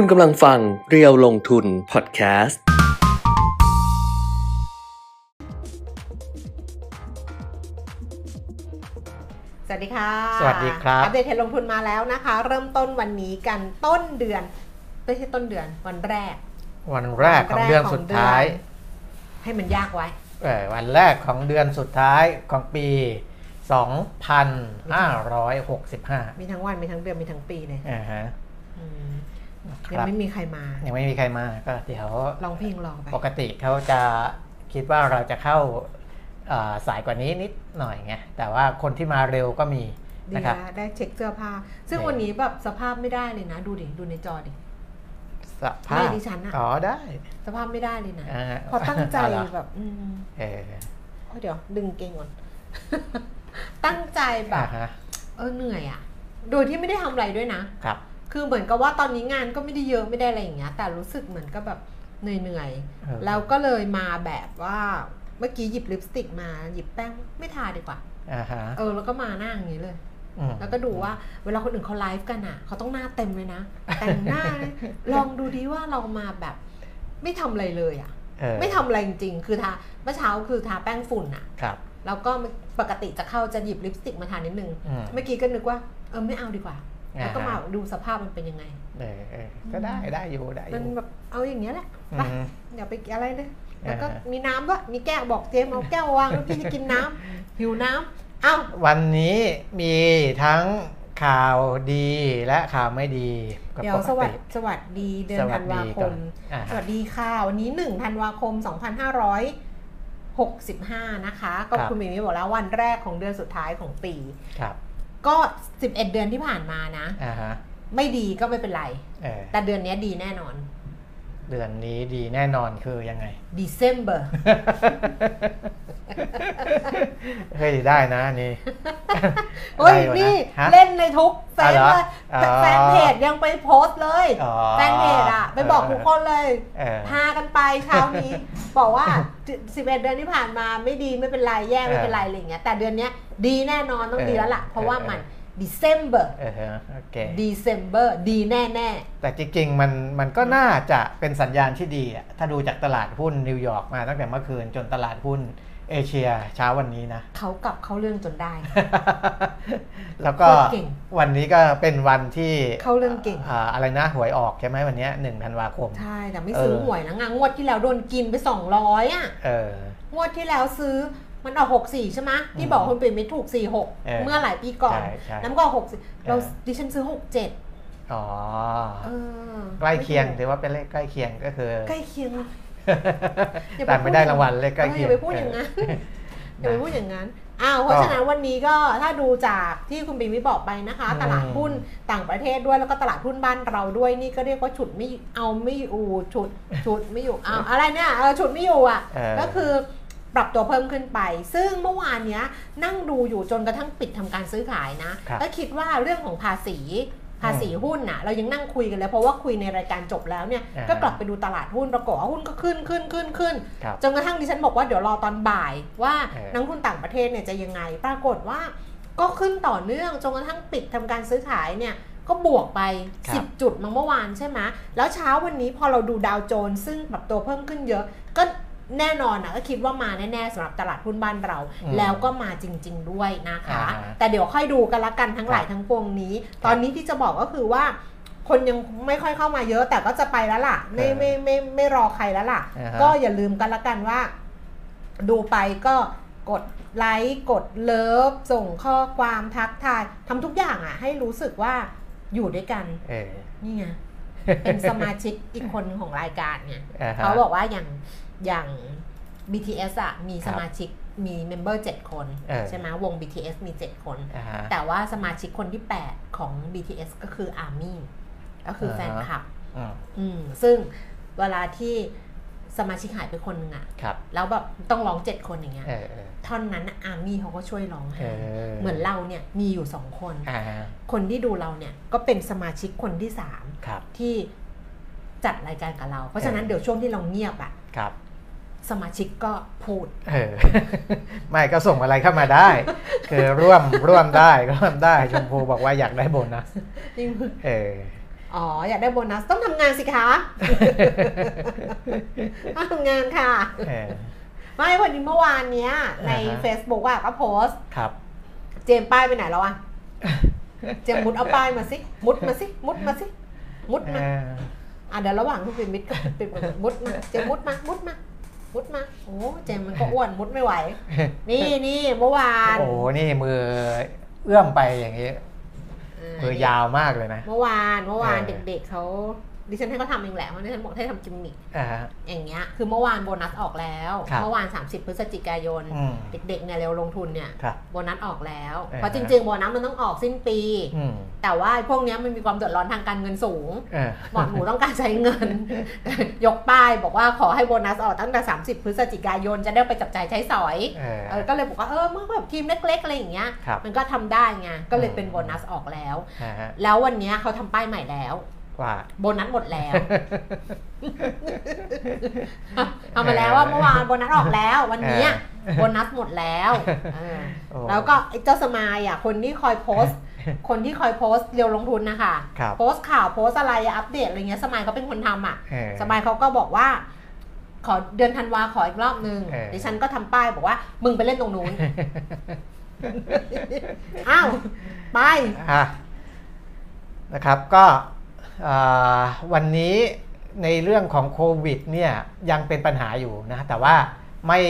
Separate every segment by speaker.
Speaker 1: คุณกำลังฟังเรียวลงทุนพอดแคสต์
Speaker 2: สวัสดีค่ะ
Speaker 3: สวัสดีครับ
Speaker 2: อัปเดตเทรนด์ลงทุนมาแล้วนะคะ เริ่มต้นวันนี้กันต้นเดือน ไม่ใช่ต้นเดือนวันแรก
Speaker 3: วันแรกของเดือนสุดท้าย
Speaker 2: ให้มันยากไว้
Speaker 3: เออวันแรกของเดือนสุดท้ายของปี 2565
Speaker 2: มีทั้งวัน มีทั้งเดือน มีทั้งปีเลย
Speaker 3: อ่าฮะ
Speaker 2: อืม
Speaker 3: ค
Speaker 2: ยัง
Speaker 3: รับ
Speaker 2: ไม่มีใครมา
Speaker 3: ยังไม่มีใครมาก็เดี๋ยว
Speaker 2: ลองเพลงรอไป
Speaker 3: ปกติเขาจะคิดว่าเราจะเข้าเอ่อสายกว่านี้นิดหน่อยไงแต่ว่าคนที่มาเร็วก็มี
Speaker 2: ดี
Speaker 3: นะครับ
Speaker 2: นะได้เช็คเสื้อผ้า ซึ่ง
Speaker 3: นี่
Speaker 2: วันนี้แบบสภาพไม่ได้เลยนะ ดูดิดูในจอดิ
Speaker 3: สภา
Speaker 2: ไม่
Speaker 3: พ
Speaker 2: ดิฉันอะ
Speaker 3: อ๋อได้
Speaker 2: สภาพไม่ได้เลยนะ
Speaker 3: อ่า
Speaker 2: พอตั้งใจ
Speaker 3: เอาเหรอ
Speaker 2: แบบอืม
Speaker 3: เออ
Speaker 2: โอ้ยเดี๋ยวดึงเกงก่อนตั้งใจแบ
Speaker 3: อ่า
Speaker 2: บ
Speaker 3: ฮะ
Speaker 2: เออเหนื่อยอะโดยที่ไม่ได้ทำอะไรด้วยนะ
Speaker 3: ครับ
Speaker 2: คือเหมือนกับว่าตอนนี้งานก็ไม่ได้เยอะไม่ได้อะไรอย่างเงี้ย แต่รู้สึกเหมือนกับแบบเหนื่อย
Speaker 3: เออ
Speaker 2: ๆแล้วก็เลยมาแบบว่าเมื่อกี้หยิบลิปสติกมาหยิบแป้งไม่ทาดีกว่า
Speaker 3: อ่าฮะ
Speaker 2: เออแล้วก็มาหน้าอย่างนี้เลย
Speaker 3: อืม
Speaker 2: แล้วก็ดูว่าเวลาคนอื่นเขาไลฟ์กันอะเขาต้องหน้าเต็มเลยนะ แต่งหน้าเลยลองดูดีว่าเรามาแบบ ไม่ทำอะไรเลยอะ
Speaker 3: เออ
Speaker 2: ไม่ทำอะไรจริงๆคือทาเมื่อเช้าคือทาแป้งฝุ่นอะ
Speaker 3: ครับ
Speaker 2: แล้วก็ปกติจะเข้าจะหยิบลิปสติกมาทานิดนึง
Speaker 3: อืม
Speaker 2: เมื่อกี้ก็นึกว่าเออไม่เอาดีกว่า แล้วก็
Speaker 3: อ่าฮะ
Speaker 2: มาดูสภาพมันเป็นยังไง
Speaker 3: เออเออก็ได้ได้อยู่ได้อ
Speaker 2: มัน
Speaker 3: ยู่
Speaker 2: แบบเอาอย่างเงี้ยแหละ
Speaker 3: อื
Speaker 2: ไป
Speaker 3: ม
Speaker 2: อย่าไปอะไรเลยแล้วก็
Speaker 3: อ่าฮะ
Speaker 2: มีน้ำด้วยมีแก้วบอกเจมส์เอาแก้ววางแล้วพี่จะกินน้ำหิวน้ำเอ้า
Speaker 3: วันนี้มีทั้งข่าวดีและข่าวไม่ดีกับ
Speaker 2: เดี๋ยว
Speaker 3: ปก
Speaker 2: สวัส
Speaker 3: ติ
Speaker 2: ดีสวัสดีเดือน
Speaker 3: สวั
Speaker 2: ธั
Speaker 3: ส
Speaker 2: น
Speaker 3: ดี
Speaker 2: วาค
Speaker 3: ก่อ
Speaker 2: ม
Speaker 3: นอ่าฮะ
Speaker 2: สวัสดีค่ะ วันนี้1ธันวาคม 2565 นะคะ ก็
Speaker 3: ครับ
Speaker 2: คุณหมีมีบอกแล้ววันแรกของเดือนสุดท้ายของปี
Speaker 3: ครับ
Speaker 2: ก็ 11 เดือนที่ผ่านมานะ
Speaker 3: อ่าฮะ
Speaker 2: ไม่ดีก็ไม่เป็นไร
Speaker 3: เออ
Speaker 2: แต่เดือนนี้ดีแน่นอน
Speaker 3: เดือนนี้ดีแน่นอนคือยังไง
Speaker 2: December
Speaker 3: เฮ้ยได้นะอันนี่
Speaker 2: เฮ้ย
Speaker 3: ได้อยู่ะ
Speaker 2: นี่
Speaker 3: ฮะ
Speaker 2: เล่นในทุกเฟซ
Speaker 3: อ๋อเหรอ
Speaker 2: เลย
Speaker 3: อ๋อ
Speaker 2: แฟนเพจยังไปโพสต์เลย
Speaker 3: อ๋อ
Speaker 2: แฟนเพจอะไปบอกทุกคนเลย
Speaker 3: เออ
Speaker 2: พากันไปเช้านี้ บอกว่า 11 เดือนที่ผ่านมาไม่ดีไม่เป็นไรแย่ไม่เป็นไรอะไรอย่างเงี้ยแต่เดือนเนี้ยดีแน่นอนต้อง
Speaker 3: เออ
Speaker 2: ดีแล้วล่ะ เพราะว่า
Speaker 3: เออ
Speaker 2: มัน December
Speaker 3: เออฮะโอเค
Speaker 2: December ดีแน่แน่
Speaker 3: แต่จริงๆ มันมันก็น่าจะเป็นสัญญาณที่ดีอะถ้าดูจากตลาดหุ้นนิวยอร์กมาตั้งแต่เมื่อคืนจนตลาดหุ้นเอเชียเช้าวันนี้นะ
Speaker 2: ๆเขากลับเข้าเรื่องจนได้
Speaker 3: แล้วก็
Speaker 2: โคตรเก่ง
Speaker 3: วันนี้ก็เป็นวันที่
Speaker 2: เข้าเรื่องเก่งา
Speaker 3: อะไรนะหวยออกใช่ไหมวันเนี้หนึ่งธันวาคม
Speaker 2: ใช่ แต่ไม่ซื้อ
Speaker 3: เออ
Speaker 2: หวยนะงานงวดที่แล้วโดนกินไป200อะ
Speaker 3: เออ
Speaker 2: งวดที่แล้วซื้อ มันออกหกสี่ใช่ไหมที่บอกคุณปิ่นไม่ถูกสี่หก
Speaker 3: เออ
Speaker 2: เมื่อหลายปีก่อน
Speaker 3: ใช่ใช่
Speaker 2: น้ำก็หกสี่เรา
Speaker 3: เออ
Speaker 2: ดิฉันซื้อหกเจ็ด
Speaker 3: อ๋อ
Speaker 2: เออ
Speaker 3: ใกล้เคียง
Speaker 2: ไม่ถูก
Speaker 3: ถือว่าเป็นเลขใกล้เคียงก็คือ
Speaker 2: ใกล้เคียงอย่าไป
Speaker 3: แต่ไม่ได้รางวัลเลขใกล้เคียง
Speaker 2: อย่าไปพูดอย่างนั้นอย่าไปพูดอย่างนั้นอ้าวเพราะฉะนั้นวันนี้ก็ถ้าดูจากที่คุณปิ่นวิบอกไปนะคะ
Speaker 3: อืม
Speaker 2: ตลาดหุ้นต่างประเทศด้วยแล้วก็ตลาดหุ้นบ้านเราด้วยนี่ก็เรียกว่าฉุดไม่เอาไม่อยู่ฉุดฉุดไม่อยู่เอาอะไรเนี่ยเออฉุดไม่อยู่อะ
Speaker 3: เออ
Speaker 2: ก็คือ ปรับตัวเพิ่มขึ้นไป ซึ่งเมื่อวานเนี้ยนั่งดูอยู่จนกระทั่งปิดทำการซื้อขายนะครับ ก็คิดว่าเรื่องของภาษีภาษีหุ้นน่ะเรายังนั่งคุยกันเลยเพราะว่าคุยในรายการจบแล้วเนี่ย
Speaker 3: อ่า
Speaker 2: ก็กลับไปดูตลาดหุ้นปรากฏว่าหุ้นก็ขึ้นขึ้นขึ้นขึ้น
Speaker 3: ครับ
Speaker 2: จนกระทั่งดิฉันบอกว่าเดี๋ยวรอตอนบ่ายว่า
Speaker 3: เออ
Speaker 2: นักทุนต่างประเทศเนี่ยจะยังไง ปรากฏว่าก็ขึ้นต่อเนื่องจนกระทั่งปิดทำการซื้อขายเนี่ยก็บวกไป
Speaker 3: ครับ
Speaker 2: 10 จุดมาเมื่อวานใช่ไหมแล้วเช้าวันนี้พอเราดูดาวโจนส์ซึ่งปรับตัวเพิ่มขึ้นเยอะ ก็ แน่นอนนะก็คิดว่ามาแน่ๆสำหรับตลาดหุ้นบ้านเรา
Speaker 3: อืม
Speaker 2: แล้วก็มาจริง ๆ ด้วยนะคะ
Speaker 3: อ่าฮะ
Speaker 2: แต่เดี๋ยวค่อยดูกันละกันทั้งหลาย
Speaker 3: ครับ
Speaker 2: ทั้งปวงนี้ ตอนนี้ที่จะบอกก็คือว่า คนยังไม่ค่อยเข้ามาเยอะ แต่ก็จะไปแล้วล่ะ ไม่
Speaker 3: เออ
Speaker 2: ไม่ไม่ไม่รอใครแล้วล่ะ
Speaker 3: อ่าฮะ
Speaker 2: ก็อย่าลืมกันละกันว่า ดูไปก็กดไลค์กด love ส่งข้อความทักทายทำทุกอย่างอะ ให้รู้สึกว่าอยู่ด้วยกัน
Speaker 3: เออ
Speaker 2: นี่ไงเป็นสมาชิกอีกคนหนึ่งของรายการไง
Speaker 3: อ่าฮะ
Speaker 2: เขาบอกว่าอย่าง อย่าง BTS อะมี
Speaker 3: ครั
Speaker 2: ส
Speaker 3: บ
Speaker 2: มาชิกมี member 7คน
Speaker 3: เออ
Speaker 2: ใช่ไหมวง BTS มี 7 คน
Speaker 3: อ่าฮะ
Speaker 2: แต่ว่าสมาชิกคนที่ 8 ของ BTS ก็คือ Army ก็คือแฟนคลับ
Speaker 3: อืม
Speaker 2: อืมซึ่งเวลาที่สมาชิกหายไปคนหนึ่งอะ
Speaker 3: ครับ
Speaker 2: แล้วแบบต้องร้องเจ็ดคนอย่างเงี้ย
Speaker 3: เออเออ
Speaker 2: ท่อนนั้นอาร์มี่เขาก็ช่วยร้อง
Speaker 3: เอ
Speaker 2: ให้
Speaker 3: อ
Speaker 2: เหมือนเราเนี่ยมีอยู่สองคน
Speaker 3: อ่า
Speaker 2: คนที่ดูเราเนี่ยก็เป็นสมาชิกคนที่สาม
Speaker 3: ครับ
Speaker 2: ที่จัดรายการกับเรา เพราะฉะนั้น
Speaker 3: เออ
Speaker 2: เดี๋ยวช่วงที่เราเงียบอะ
Speaker 3: ครับ
Speaker 2: สมาชิกก็พูด
Speaker 3: เออไม่ก็ส่งอะไรเข้ามาได้ คือร่วมร่วมได้ร่วมได้ชมพูบอกว่าอยากได้โบนัส
Speaker 2: จริง
Speaker 3: เออ
Speaker 2: อ๋อ อยากได้โบนัสต้องทำงานสิคะต้องทำงานค่ะ
Speaker 3: เออ
Speaker 2: ไม่วันนี้เมื่อวานเนี้ย ใน
Speaker 3: อ่าฮะ
Speaker 2: Facebook อะก็โพสต์
Speaker 3: ครับ
Speaker 2: เจมส์ป้ายไปไหนแล้วอะเจมส์มุดเอาป้ายมาสิ มุดมาสิ มุดมาสิ มุด
Speaker 3: เอ
Speaker 2: มา
Speaker 3: อ
Speaker 2: อะเดี๋ยวระหว่างที่ปิดมิดก็ปิดมุดมา เจมส์มุดมา มุดมา มุดมาโอ้เจมส์มันก็อ้วนมุดไม่ไหว นี่นี่เมื่อวาน
Speaker 3: โอ้โหนี่มือเอื้อมไปอย่างนี้มือยาวมากเลยนะ
Speaker 2: เมื่อวานเมื่อวาน
Speaker 3: เออ
Speaker 2: เด็กๆเขา ดิฉันให้เขาทำเองแหละเพราะดิฉันบอกให้ทำกิมมิค
Speaker 3: อ่าฮะ
Speaker 2: อย่างเงี้ยคือเมื่อวานโบนัสออกแล้ว
Speaker 3: ครับ
Speaker 2: เมื่อวาน 30 พฤศจิกายน
Speaker 3: อืม
Speaker 2: เด็กๆเนี่ยเร็วลงทุนเนี่ย
Speaker 3: ครับ
Speaker 2: โบนัสออกแล้ว
Speaker 3: เออ
Speaker 2: เพราะจริงๆโบนัสมันต้องออกสิ้นปี
Speaker 3: อืม
Speaker 2: แต่ว่าพวกเนี้ยมันมีความเดือดร้อนทางการเงินสูง
Speaker 3: เออ
Speaker 2: หมอดหมูต้องการใช้เงิน ยกป้ายบอกว่าขอให้โบนัสออกตั้งแต่ 30 พฤศจิกายนจะได้ไปจับจ่ายใช้สอย
Speaker 3: เออ
Speaker 2: เออก็เลยบอกว่าเออเมื่อแบบทีมเล็กๆอะไรอย่างเงี้ย
Speaker 3: ครับ
Speaker 2: มันก็ทำได้ไงก็เลย
Speaker 3: อืม
Speaker 2: เป็นโบนัสออกแล้ว
Speaker 3: อ่าฮะ
Speaker 2: แล้ววันเนี้ยเขาทำป้ายใหม่แล้ว
Speaker 3: ว่า
Speaker 2: โบนัสหมดแล้วทำมาแล้วว่าเมื่อวานโบนัสออกแล้ว วันเนี้ย
Speaker 3: เออ
Speaker 2: โบนัสหมดแล้วเออ
Speaker 3: โอ้
Speaker 2: แล้วก็ไอ้เจ้าสมายอะคนที่คอยโพสต์คนที่คอยโพสต์เรียวลงทุนนะคะ
Speaker 3: ครับ
Speaker 2: โพสต์ข่าวโพสต์อะไรอะอัปเดตอะไรเงี้ยสมายเขาเป็นคนทำอะ
Speaker 3: เออ
Speaker 2: สมายเขาก็บอกว่าขอเดือนธันวาขออีกรอบนึง
Speaker 3: เออ
Speaker 2: ดิฉันก็ทำป้ายบอกว่า มึงไปเล่นตรงนู้นอ้าวไป
Speaker 3: อะนะครับก็อ่า วันนี้ในเรื่องของโควิดเนี่ยยังเป็นปัญหาอยู่นะแต่ว่าไม่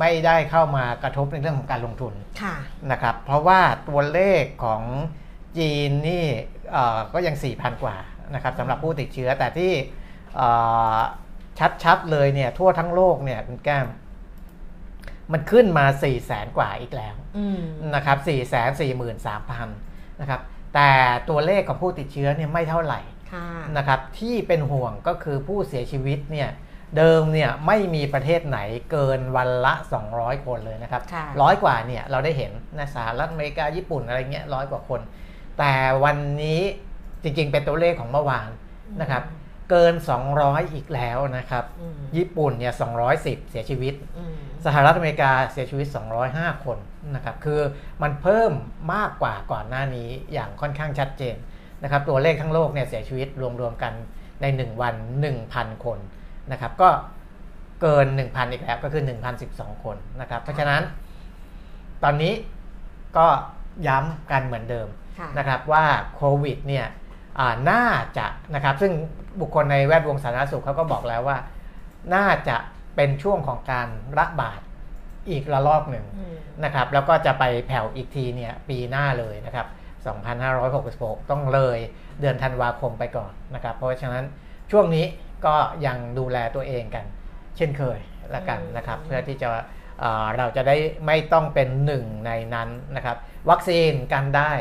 Speaker 3: ไม่ได้เข้ามากระทบในเรื่องของการลงทุน
Speaker 2: ค่ะ
Speaker 3: นะครับเพราะว่าตัวเลขของจีนนี่เอ่อก็ยัง 4,000 กว่านะครับสำหรับผู้ติดเชื้อแต่ที่เอ่อชัดๆเลยเนี่ยทั่วทั้งโลกเนี่ยคุณแก้ม มันขึ้นมา4 0 0แสนกว่าอีกแล้ว
Speaker 2: อืม
Speaker 3: นะครับ4 4 3 0 0 0นะครับแต่ตัวเลขของผู้ติดเชื้อเนี่ยไม่เท่าไหร่
Speaker 2: ค่ะ
Speaker 3: นะครับที่เป็นห่วงก็คือผู้เสียชีวิตเนี่ยเดิมเนี่ยไม่มีประเทศไหนเกินวันละ 200 คนเลยนะครับ
Speaker 2: ค่ะ
Speaker 3: ร้อยกว่าเนี่ยเราได้เห็นนะสหรัฐอเมริกาญี่ปุ่นอะไรเงี้ยร้อยกว่าคน แต่วันนี้จริงๆ เป็นตัวเลขของเมื่อวานนะครับเกิน 200 อีกแล้วนะครับ
Speaker 2: อืม
Speaker 3: ญี่ปุ่นเนี่ย210 เสียชีวิต
Speaker 2: อืม
Speaker 3: สหรัฐอเมริกาเสียชีวิต 205 คนนะครับคือมันเพิ่มมากกว่าก่อนหน้านี้อย่างค่อนข้างชัดเจน นะครับตัวเลขทั้งโลกเนี่ยเสียชีวิตรวมๆกันใน 1 วัน 1,000 คนนะครับก็เกิน 1,000 อีกแล้วก็คือ 1,012 คนนะครับเพราะฉะนั้นตอนนี้ก็ย้ำกันเหมือนเดิม
Speaker 2: ค่ะ
Speaker 3: นะครับว่าโควิดเนี่ยอ่าน่าจะนะครับซึ่งบุคคลในแวดวงสาธารณสุขเขาก็บอกแล้วว่า น่าจะเป็นช่วงของการระบาดอีกระลอกหนึ่ง
Speaker 2: อืม
Speaker 3: นะครับแล้วก็จะไปแผ่วอีกทีเนี่ยปีหน้าเลยนะครับ 2566 ต้องเลยเดือนธันวาคมไปก่อนนะครับ เพราะฉะนั้นช่วงนี้ก็ยังดูแลตัวเองกัน เช่นเคยละกันนะครับ เพื่อที่จะเเราจะได้ไม่ต้องเป็นหนึ่งในนั้นนะครับ วัคซีนกันได้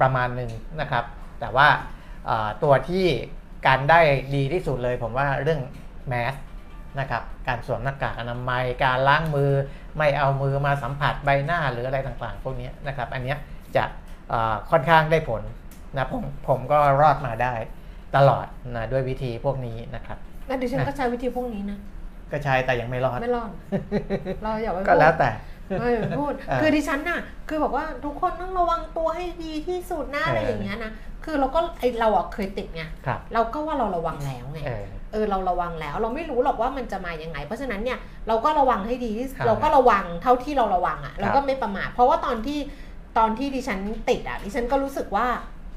Speaker 3: ประมาณหนึ่งนะครับ แต่ว่าาตัวที่การได้ดีที่สุดเลย ผมว่าเรื่องแมสนะครับการสวมหน้ากากอนามัยการล้างมือไม่เอามือมาสัมผัสใบหน้าหรืออะไรต่างๆ พวกนี้นะครับ อันนี้จะ ค่อนข้างได้ผลนะผมผมก็รอดมาได้ตลอดนะด้วยวิธีพวกนี้นะครับ
Speaker 2: งั้นดิฉันก็ใช้วิธีพวกนี้นะ
Speaker 3: ก็ใช้แต่ยังไม่รอด
Speaker 2: ไม่รอดเราอย่าไป
Speaker 3: ก็แล้วแต่
Speaker 2: ไม่อย่าไปพูด
Speaker 3: เออ
Speaker 2: คือดิฉันน่ะ คือบอกว่าทุกคนต้องระวังตัวให้ดีที่สุดนะอะไร
Speaker 3: เออ
Speaker 2: อย่างเงี้ยนะคือเราก็ไอเราอะเคยติดไง
Speaker 3: ครับ
Speaker 2: เราก็ว่าเราระวังแล้วไง
Speaker 3: เออ
Speaker 2: เออเราระวังแล้วเราไม่รู้หรอกว่ามันจะมายังไง เพราะฉะนั้นเนี่ยเราก็ระวังให้ดีที่สุด
Speaker 3: ครับ
Speaker 2: เราก็ระวังเท่าที่เราระวังอะ
Speaker 3: ครับ
Speaker 2: เราก็ไม่ประมาทเพราะว่าตอนที่ ตอนที่ดิฉันติดอะดิฉันก็รู้สึกว่า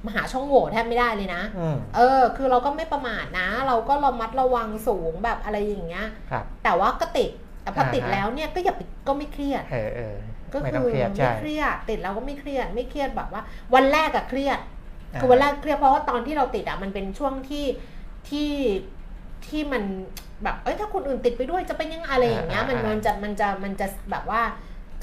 Speaker 2: มาหาช่องโหว่แทบไม่ได้เลยนะ
Speaker 3: อืม
Speaker 2: เออ คือเราก็ไม่ประมาทนะ เราก็ระมัดระวังสูงแบบอะไรอย่างเงี้ย
Speaker 3: ครับ
Speaker 2: แต่ว่าก็ติดแต่พอ
Speaker 3: อ่าฮะ
Speaker 2: ติดแล้วเนี่ยก็อย่าไปก็ไม่เครียด
Speaker 3: เออเออ
Speaker 2: ก็
Speaker 3: ไม่
Speaker 2: คื
Speaker 3: ต้องเครียด
Speaker 2: ไม่
Speaker 3: ใช่
Speaker 2: เครียดติดแล้วก็ไม่เครียดไม่เครียดแบบว่า วันแรกอะเครียด
Speaker 3: อ่า
Speaker 2: คือวันแรกเครียดเพราะว่าตอนที่เราติดอะมันเป็นช่วงที่ที่ที่มันแบบเอ้ยถ้าคนอื่นติดไปด้วยจะเป็นยังไงอะไรอย่างเงี้ยมันมันจะมันจะมันจะแบบว่า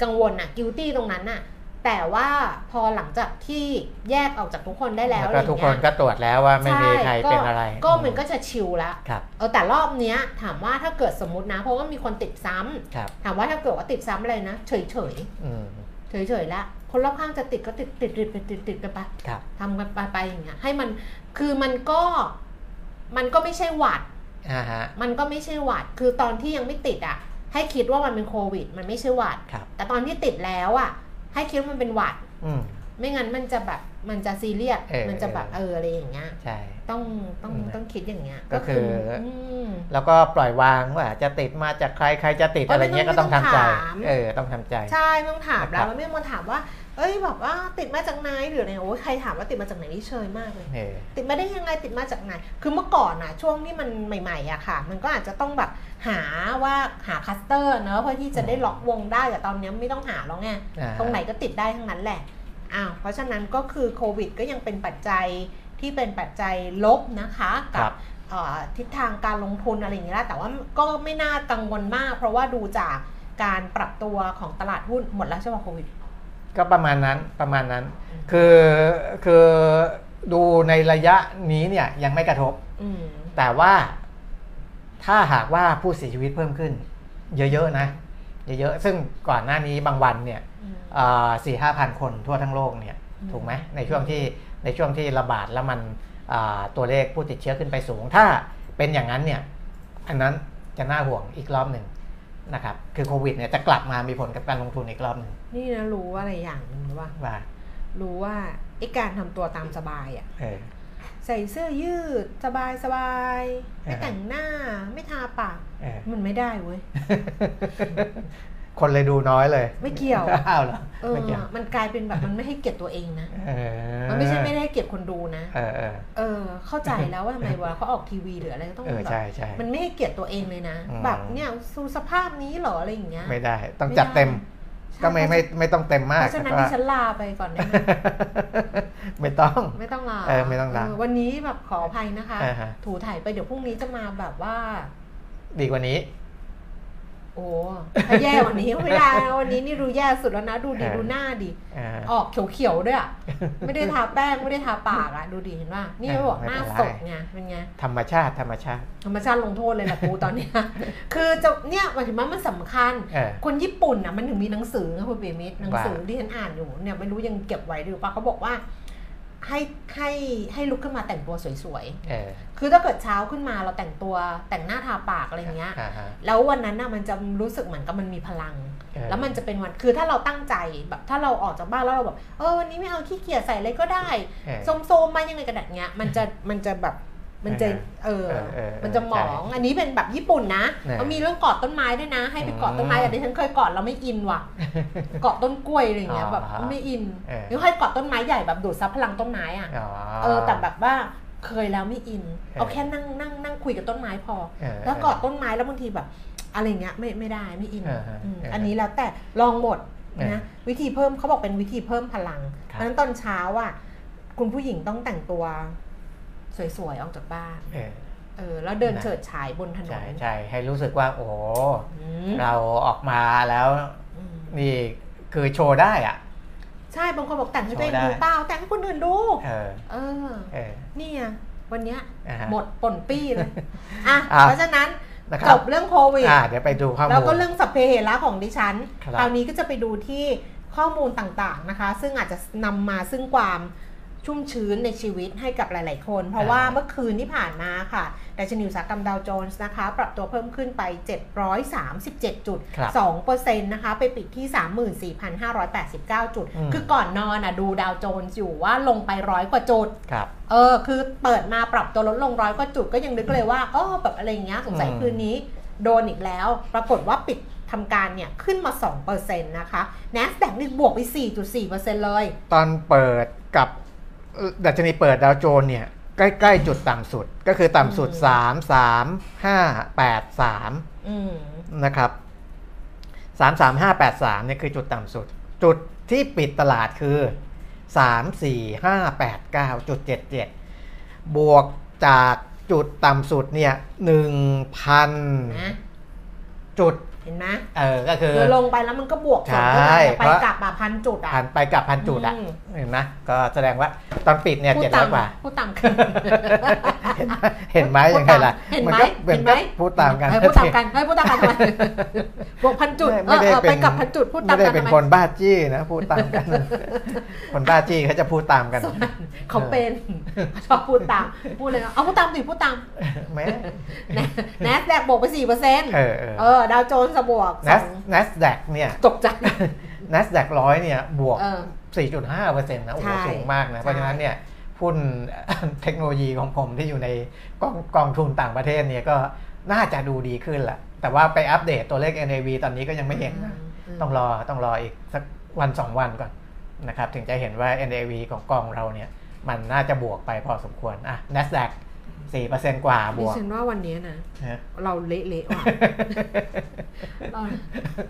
Speaker 2: กังวลอะกิลตี้ตรงนั้นอะ แต่ว่าพอหลังจากที่แยกออกจากทุกคนได้แล้ว
Speaker 3: แล้วก็ทุกคนก็ตรวจแล้วว่าไม่มีใครเป็นอะไร
Speaker 2: ก็มันก็จะชิลละ
Speaker 3: ครับ
Speaker 2: เออแต่รอบเนี้ยถามว่าถ้าเกิดสมมตินะ เพราะว่ามีคนติดซ้ำ
Speaker 3: ครับ
Speaker 2: ถามว่าถ้าเกิดว่าติดซ้ำอะไรนะ เฉยเฉย
Speaker 3: อืม
Speaker 2: เฉยเฉยๆละคนรอบข้างจะติดก็ติดติดติดติดติดติดกันไป
Speaker 3: ครับ
Speaker 2: ทำกันไปไปอย่างเงี้ยให้มันคือมันก็มันก็ไม่ใช่หวัด
Speaker 3: อ่าฮะ
Speaker 2: มันก็ไม่ใช่หวัดคือตอนที่ยังไม่ติดอะ ให้คิดว่ามันเป็นโควิด มันไม่ใช่หวัด
Speaker 3: ครับ
Speaker 2: แต่ตอนที่ติดแล้วอะ ให้คิดว่ามันเป็นหวัด
Speaker 3: อืม
Speaker 2: ไม่งั้นมันจะแบบมันจะซีเรียส
Speaker 3: เออ
Speaker 2: มันจะแบบเอออะไรอย่างเงี้ย
Speaker 3: ใช่
Speaker 2: ต้องต้อง
Speaker 3: อืม
Speaker 2: ต้องคิดอย่างเงี้ย
Speaker 3: ก็คือ
Speaker 2: ม
Speaker 3: แล้วก็ปล่อยวางว่าจะติดมาจากใครใครจะติด
Speaker 2: เออ
Speaker 3: อะไรเงี้ย
Speaker 2: ไม่
Speaker 3: ก็
Speaker 2: ต้
Speaker 3: ต้
Speaker 2: อ
Speaker 3: องงทำใจ
Speaker 2: ถาม
Speaker 3: เออต้องทำใจ
Speaker 2: ใช่ไม่ต้องถาม
Speaker 3: นะครั
Speaker 2: แล้
Speaker 3: บ
Speaker 2: วไม่มาถามว่า เอ้ยแบบว่าติดมาจากไหนหรืออะไรโอ้ยใครถามว่าติดมาจากไหนนี่เชยมากเลย
Speaker 3: เออ
Speaker 2: ติดมาได้ยังไงติดมาจากไหน คือเมื่อก่อนอะช่วงที่มันใหม่ๆอะค่ะ มันก็อาจจะต้องแบบหาว่าหาคัสเตอร์เนอะเพื่อที่จะได้ล็อกวงได้แต่ตอนนี้ไม่ต้องหาแล้วไง
Speaker 3: อ่า
Speaker 2: ตรงไหนก็ติดได้ทั้งนั้นแหละอ้าวเพราะฉะนั้นก็คือโควิดก็ยังเป็นปัจจัยที่เป็นปัจจัยลบนะคะ
Speaker 3: ครั
Speaker 2: กับเอ่อทิศทางการลงทุนอะไรอย่างเงี้ยแต่ว่าก็ไม่น่ากังวลมาก เพราะว่าดูจากการปรับตัวของตลาดหุ้นหมดแล้วใช่ไหมโควิด
Speaker 3: ก็ประมาณนั้นประมาณนั้น คือคือดูในระยะนี้เนี่ยยังไม่กระทบ
Speaker 2: อืม
Speaker 3: แต่ว่าถ้าหากว่าผู้เสียชีวิตเพิ่มขึ้น เยอะๆนะเยอะๆซึ่งก่อนหน้านี้บางวันเนี่ย
Speaker 2: อืม
Speaker 3: สี่ห้าพันคนทั่วทั้งโลกเนี่ย
Speaker 2: อืม
Speaker 3: ถูกไหมในช่วงที่ในช่วงที่ระบาดแล้วมันอ่าตัวเลขผู้ติดเชื้อขึ้นไปสูง ถ้าเป็นอย่างนั้นเนี่ยอันนั้นจะน่าห่วงอีกรอบหนึ่ง นะครับคือโควิดเนี่ยจะกลับมามีผลกับการลงทุนอีกรอบหนึ่ง
Speaker 2: นี่นะรู้ว่าอะไรอย่างหนึ่งรู้ว่า
Speaker 3: ว่า
Speaker 2: รู้ว่าไอ้การทำตัวตามสบายอะ
Speaker 3: เออ
Speaker 2: ใส่เสื้อยืดสบายสบายไม่
Speaker 3: อ่า
Speaker 2: แต่งหน้าไม่ทาปาก
Speaker 3: เออ
Speaker 2: มันไม่ได้เว้ย
Speaker 3: คนเลยดูน้อยเลย
Speaker 2: ไม่เกี่ยว
Speaker 3: อ้าวเหรอ
Speaker 2: เออ
Speaker 3: ไม่เกี่ยว
Speaker 2: มันกลายเป็นแบบมันไม่ให้เกียรติตัวเองนะ
Speaker 3: เออ
Speaker 2: มันไม่ใช่ไม่ได้ให้เกียรติคนดูนะ
Speaker 3: เออเออ
Speaker 2: เออ เข้าใจแล้วว่าทำไมเวลาเขาออกทีวีหรืออะไรก็ต้อง
Speaker 3: เออ
Speaker 2: แบบ
Speaker 3: ใช่ใช่
Speaker 2: มันไม่ให้เกียรติตัวเองเลยนะ
Speaker 3: อืม
Speaker 2: แบบเนี่ยสู่สภาพนี้เหรออะไรอย่างเงี้ย
Speaker 3: ไม่ได้ ต้องจัดเต็ม
Speaker 2: ใช่
Speaker 3: ก็ไม่ไม่ไม่ต้องเต็ม
Speaker 2: เพ
Speaker 3: มาก
Speaker 2: ราะฉะนั้น
Speaker 3: แต่
Speaker 2: ดิ
Speaker 3: ว่า
Speaker 2: ฉันลาไปก่อนได้ไหม
Speaker 3: ไม่ต้อง
Speaker 2: ไม่ต้องลา
Speaker 3: เออไม่ต้องลา
Speaker 2: เวันนี้แบบขออภัยนะคะ
Speaker 3: อ่าฮะ
Speaker 2: ถูถ่ายไปเดี๋ยวพรุ่งนี้จะมาแบบว่า
Speaker 3: ดีกว่านี้
Speaker 2: โอ้ถ้าแย่กวันนี้ก็ไม่ได้นะวันนี้นี่ดูแย่สุดแล้วนะ ดูดิ
Speaker 3: เออ
Speaker 2: ดูหน้าดิ
Speaker 3: อ่า
Speaker 2: ออกเขียวๆด้วยอะไม่ได้ทาแป้งไม่ได้ทาปากอะดูดิเห็นป่ะนี่
Speaker 3: เออ
Speaker 2: บอก
Speaker 3: ไม่
Speaker 2: หน้า
Speaker 3: เป็นไร
Speaker 2: สดไงเป็นไง
Speaker 3: ธรรมชาติธรรมชาติ
Speaker 2: ธรรมชาติลงโทษเลยแหละกูตอนเนี้ยคือจะเนี่ยหมายถึงว่ามันสำคัญ
Speaker 3: เออ
Speaker 2: คนญี่ปุ่นอะมันถึงมีหนังสือนะคุณเบมิตหนังสือ
Speaker 3: ว่า
Speaker 2: ที่ฉันอ่านอยู่เนี่ยไม่รู้ยังเก็บไว้หรือเปล่าเขาบอกว่า ให้ให้ให้ลุกขึ้นมาแต่งตัวสวย
Speaker 3: เออ
Speaker 2: ๆคือถ้าเกิดเช้าขึ้นมาเราแต่งตัวแต่งหน้าทาปากอะไรอย่างเงี้ย
Speaker 3: อ่าฮะ
Speaker 2: แล้ววันนั้นน่ะมันจะรู้สึกเหมือนกับมันมีพลัง
Speaker 3: เออ
Speaker 2: แล้วมันจะเป็นวันคือถ้าเราตั้งใจแบบถ้าเราออกจากบ้านแล้วเราแบบเออวันนี้ไม่เอาขี้เกียจใส่อะไรก็ได้
Speaker 3: เออ
Speaker 2: โซมๆมายังไงกระดัดเงี้ยมันจะมันจะแบบ มันจะเออ
Speaker 3: เออเออ
Speaker 2: มันจะหมอง อันนี้เป็นแบบญี่ปุ่นนะ
Speaker 3: เนี่ย
Speaker 2: เขามีเรื่องกอดต้นไม้ด้วยนะ ให้ไปกอดต้นไม้
Speaker 3: อืม
Speaker 2: แต่ที่ฉันเคยกอดเราไม่อินว่ะเกาะต้นกล้วยอะไรอย่างเงี้ย
Speaker 3: อ๋อ
Speaker 2: แบบไม่อิน
Speaker 3: เออ
Speaker 2: หรือให้เกาะต้นไม้ใหญ่แบบดูดซับพลังต้นไม้อะ
Speaker 3: อ๋อ
Speaker 2: เออแต่แบบว่าเคยแล้วไม่อิน
Speaker 3: เออ
Speaker 2: เอาแค่นั่งนั่งนั่งคุยกับต้นไม้พอ
Speaker 3: เออ
Speaker 2: แล้วกอดต้นไม้แล้วบางทีแบบ อะไรเงี้ยไม่ไม่ได้ไม่อิน
Speaker 3: เออเออ
Speaker 2: ม
Speaker 3: เอออั
Speaker 2: อันนี้แล้วแต่ลองหมด
Speaker 3: เออ
Speaker 2: นะวิธีเพิ่มเขาบอกเป็นวิธีเพิ่มพลัง
Speaker 3: ครับ
Speaker 2: เพราะฉะนั้นตอนเช้าอะคุณผู้หญิงต้องแต่งตัว สวยๆ ออกจากบ้าน
Speaker 3: เออ
Speaker 2: เออแล้วเดิน
Speaker 3: นะ
Speaker 2: เฉิดฉายบนถน
Speaker 3: ใช่
Speaker 2: น
Speaker 3: ใช่ให้รู้สึกว่า โอ้โห
Speaker 2: อืม
Speaker 3: เราออกมาแล้ว
Speaker 2: อืม
Speaker 3: นี่คือโชว์ได้อะ
Speaker 2: ใช่บางคนบอกแต่งให้ตัวเอง
Speaker 3: โชว์ได้
Speaker 2: ดูเปล่าแต่งให้คนอื่นดู
Speaker 3: เออ
Speaker 2: เออ
Speaker 3: เออ
Speaker 2: นี่ไงวันเนี้ย
Speaker 3: อ่าฮะ
Speaker 2: หมดป่นปี้เลยอะ
Speaker 3: อะ
Speaker 2: เพราะฉะนั้น
Speaker 3: นะค
Speaker 2: จ
Speaker 3: รับบ
Speaker 2: เรื่องโควิด
Speaker 3: อ่าเดี๋ยวไปดูข้อมูล
Speaker 2: แล้วก็เรื่องสัพเพเหระของดิฉัน
Speaker 3: ครับ
Speaker 2: คราวนี้ก็จะไปดูที่ข้อมูลต่างๆนะคะ ซึ่งอาจจะนำมาซึ่งความ ชุ่มชื้นในชีวิตให้กับหลาย ๆ คน เพราะว่าเมื่อคืนที่ผ่านมาค่ะดัชนีอุตสาหกรรมดาวโจนส์นะคะ ปรับตัวเพิ่มขึ้นไป 737จุด
Speaker 3: ครับ
Speaker 2: 2%นะคะ ไปปิดที่ 34,589 จุด
Speaker 3: อืม
Speaker 2: คือก่อนนอนอะดูดาวโจนส์อยู่ว่าลงไปร้อยกว่าจุด
Speaker 3: ครับ
Speaker 2: เออ คือเปิดมาปรับตัวลดลงร้อยกว่าจุดก็ยังนึกเลยว่าเออแบบอะไรอย่างเงี้ยสงสัย
Speaker 3: อืม
Speaker 2: คืนนี้โดนอีกแล้ว ปรากฏว่าปิดทำการเนี่ยขึ้นมา 2%นะคะ NASDAQ นี่บวกไป 4.4%เลย
Speaker 3: ตอนเปิดกับเอ่อ ดัชนีเปิดดาวโจนส์เนี่ยใกล้ ๆ จุดต่ำสุดก็คือต่ำสุด
Speaker 2: อืม
Speaker 3: 3 3 5 8 3
Speaker 2: อืม
Speaker 3: นะครับ 3 3 5 8 3เนี่ยคือจุดต่ำสุด จุดที่ปิดตลาดคือ 3 4 5 8 9จุด77 บวกจากจุดต่ำสุดเนี่ย1,000
Speaker 2: นะ
Speaker 3: จุด
Speaker 2: เห็นไหม
Speaker 3: เออก็คือ
Speaker 2: คือลงไปแล้วมันก็บวก
Speaker 3: ใช่
Speaker 2: ส่วนขึ้นมาเนี่ยไป
Speaker 3: เพราะ
Speaker 2: กลับแบบพันจุดอะ
Speaker 3: ผ่านไปกับพันจุดอะ
Speaker 2: อืม
Speaker 3: เห็นไหมก็แสดงว่าตอนปิดเนี่ย
Speaker 2: พูด
Speaker 3: เจ็ด
Speaker 2: ตา
Speaker 3: ร้อ
Speaker 2: ม
Speaker 3: ยกว่า
Speaker 2: พูดตามกัน
Speaker 3: เห็นไหมเห็นไหมยังไงล่ะ
Speaker 2: เห็น
Speaker 3: มั
Speaker 2: ไหม
Speaker 3: ก็เหมือ
Speaker 2: เห็
Speaker 3: น
Speaker 2: นไหม
Speaker 3: กับพูดตามกัน
Speaker 2: เออพูดตามกันเฮ้ยพูดตามกันทำไมบวกพันจุด
Speaker 3: ไม่
Speaker 2: เออ
Speaker 3: ได้
Speaker 2: เออ
Speaker 3: เป็
Speaker 2: ไป
Speaker 3: น
Speaker 2: กลับพันจุดพูดตาม
Speaker 3: ไม่ได้
Speaker 2: กัน
Speaker 3: เป็น
Speaker 2: ทำไม
Speaker 3: คนบ้าจี้นะพูดตามกัน คนบ้าจี้เขาจะพูดตามกัน
Speaker 2: เขาเป็นชอบพูดตามพูดเลยนะเอาพูดตามสิพูดตาม
Speaker 3: แม้
Speaker 2: แนสแดกบวกไปสี่เปอร์เซ็นต์
Speaker 3: เออเออ
Speaker 2: เออดาวโจนส์บวกส
Speaker 3: นั
Speaker 2: อ
Speaker 3: ส
Speaker 2: ง
Speaker 3: นัสแดกเนี่ย
Speaker 2: ตกใจ
Speaker 3: นัสแดกร้อยเนี่ยบวก
Speaker 2: เออ
Speaker 3: 4.5%นะโอ้โห
Speaker 2: ใช่
Speaker 3: สูงมากนะ
Speaker 2: ใช่
Speaker 3: เพราะฉะนั้นเนี่ยหุ้นเทคโนโลยีของผมที่อยู่ในกองกองทุนต่างประเทศเนี่ยก็น่าจะดูดีขึ้นแหละแต่ว่าไปอัปเดตตัวเลข NAV ตอนนี้ก็ยังไม่เห็นนะ
Speaker 2: ม
Speaker 3: ต้องรอต้องรออีกสักวันสองวันก่อนนะครับถึงจะเห็นว่า NAV ของกองเราเนี่ยมันน่าจะบวกไปพอสมควรอะ NASDAQ 4%กว่าบ
Speaker 2: ดิ
Speaker 3: วก
Speaker 2: ฉันว่าวันนี้นะ
Speaker 3: นะ
Speaker 2: เราเละๆว่ะเรา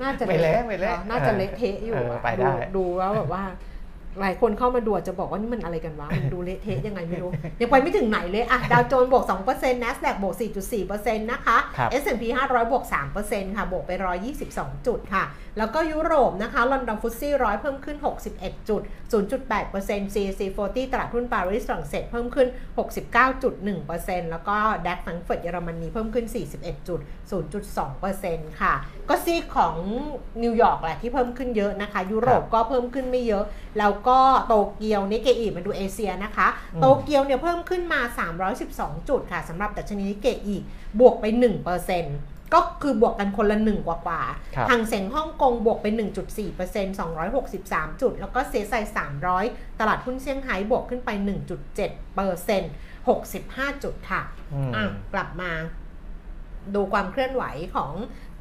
Speaker 2: น่าจะ
Speaker 3: ไม่เละไม่เละ
Speaker 2: ราน่าจะเละเทะอยู่
Speaker 3: เออ
Speaker 2: อะ
Speaker 3: ไปได้
Speaker 2: ดูแล้วแบบว่า หลายคนเข้ามาดูอาจจะบอกว่านี่มันอะไรกันวะ มันดูเละเทะยังไงไม่รู้ ยังไปไม่ถึงไหนเลยอะดาวโจนส์บวก 2% NASDAQ บวก 4.4%นะคะ
Speaker 3: ครับ
Speaker 2: S&P 500 บวก 3%ค่ะ บวกไป 122 จุดค่ะแล้วก็ยุโรปนะคะลอนดอน FTSE ร้อยเพิ่มขึ้น 61จุด0.8% CAC 40 ตลาดหุ้นปารีสฝรั่งเศสเพิ่มขึ้น 69.1%แล้วก็ DAX แฟรงก์เฟิร์ตเยอรมนีเพิ่มขึ้น 41.0.2%ค่ะ ก็ซีกของนิวยอร์กแหละที่เพิ่มขึ้นเยอะนะคะ ยุโรปก็เพิ่มขึ้นไม่เยอะ แล้วก็โตเกียวนิเกอีมาดูเอเชียนะคะ
Speaker 3: อืม
Speaker 2: โตเกียวเนี่ยเพิ่มขึ้นมา 312 จุดค่ะสำหรับดัชนีนิเกอีบวกไป 1% ก็คือบวกกันคนละหนึ่งกว่าๆ
Speaker 3: ครับ
Speaker 2: ทางเซ็งฮ่องกงบวกไป 1.4% 263 จุด แล้วก็เซไซ300 ตลาดหุ้นเซี่ยงไฮ้บวกขึ้นไป 1.7% 65 จุดค่ะ
Speaker 3: อืม
Speaker 2: อะ กลับมา ดูความเคลื่อนไหวของ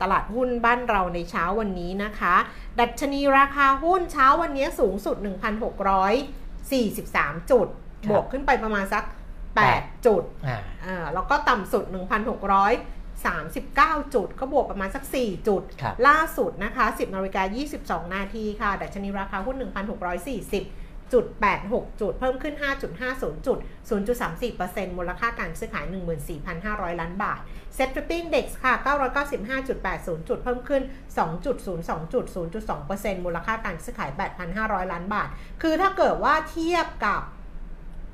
Speaker 2: ตลาดหุ้นบ้านเราในเช้าวันนี้นะคะ ดัชนีราคาหุ้นเช้าวันนี้สูงสุด 1,643 จุด
Speaker 3: ครับ
Speaker 2: บวกขึ้นไปประมาณสัก
Speaker 3: แปด
Speaker 2: 8จุด
Speaker 3: อ่า
Speaker 2: อ่าแล้วก็ต่ำสุด 1,639 จุด ก็บวกประมาณสัก 4 จุด
Speaker 3: ครับ
Speaker 2: ล่าสุดนะคะ 10นาฬิกา22 นาทีค่ะ ดัชนีราคาหุ้น 1,640จุด86 จุด เพิ่มขึ้น 5.50 จุด 0.34%มูลค่าการซื้อขาย 14,500 ล้านบาทเซ็ตฟิป Index ค่ะ 995.80 จุด เพิ่มขึ้น 2.02 จุด 0.2%มูลค่าการซื้อขาย 8,500 ล้านบาท คือถ้าเกิดว่าเทียบกับ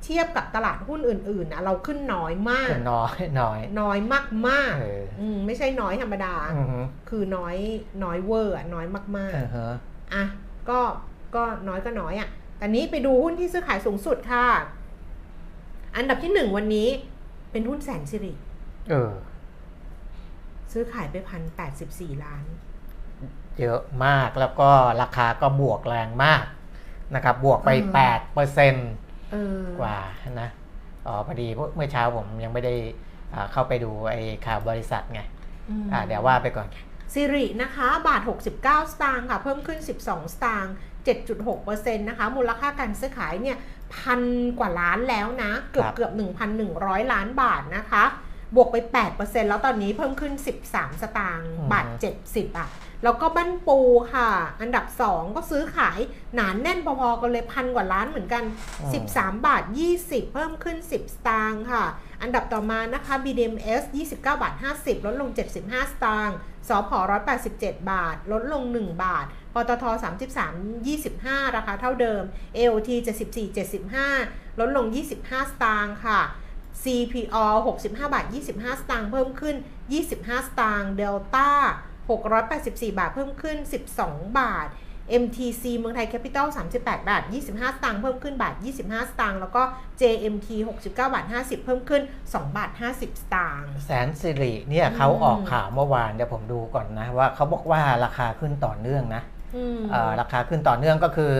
Speaker 2: เทียบกับตลาดหุ้นอื่นๆนะเราขึ้นน้อยมาก
Speaker 3: น้อยน้อย
Speaker 2: น้อยมาก
Speaker 3: เออ
Speaker 2: ๆอืมไม่ใช่น้อยธรรมดา
Speaker 3: อือฮึ
Speaker 2: คือน้อยน้อยเวอร์อะน้อยมาก
Speaker 3: อือฮะ
Speaker 2: ๆอะก็ก็น้อยก็น้อยอะแต่นี้ไปดูหุ้นที่ซื้อขายสูงสุดค่ะ อันดับที่หนึ่งวันนี้เป็นหุ้นแสนสิริ
Speaker 3: เออ
Speaker 2: ซื้อขายไปพันแปดสิบสี่ล้าน
Speaker 3: เยอะมากแล้วก็ราคาก็บวกแรงมากนะครับ บวกไป
Speaker 2: อืม
Speaker 3: 8เปอร์เซ็นต์
Speaker 2: เออ
Speaker 3: กว่านะอ๋อพอดีเมื่อเช้าผมยังไม่ได้อ่าเข้าไปดูไอ้ข่าวบริษัทไง
Speaker 2: ม
Speaker 3: อ่าเดี๋ยวว่าไปก่อน
Speaker 2: สิรินะคะ บาท 69 สตางค์ค่ะ เพิ่มขึ้น 12 สตางค์7.6%นะคะ มูลค่าการซื้อขายเนี่ยพันกว่าล้านแล้วนะ เกือบ
Speaker 3: ครับ
Speaker 2: เกือบ 1,100 ล้านบาทนะคะ บวกไป 8%แล้วตอนนี้เพิ่มขึ้น 13 สตางค์บาท 70อะ แล้วก็บ้านปูค่ะ อันดับ 2 ก็ซื้อขายหนานแน่นพอๆกันเลยพันกว่าล้านเหมือนกัน
Speaker 3: อืม
Speaker 2: 13 บาท 20 เพิ่มขึ้น 10 สตางค์ค่ะ อันดับต่อมานะคะ BDMs 29 บาท 50 ลดลง 75 สตางค์สพ187 บาท ลดลง 1 บาท ปตท 33 25 ราคาเท่าเดิม AOT 74 75 ลดลง 25 สตางค์ค่ะ CPO 65 บาท 25 สตางค์เพิ่มขึ้น 25 สตางค์ Delta 684 บาทเพิ่มขึ้น 12 บาท MTC เมืองไทย Capital 38 บาท 25 สตางค์เพิ่มขึ้นบาท 25 สตางค์แล้วก็ JMT 69 บาท 50 เพิ่มขึ้น 2 บาท 50 สตางค์
Speaker 3: แสนสิริเนี่ยเขาออกข่าวเมื่อวานเดี๋ยวผมดูก่อนนะ ว่าเขาบอกว่าราคาขึ้นต่อเนื่องนะ
Speaker 2: อืม
Speaker 3: เอ่อราคาขึ้นต่อเนื่องก็คือ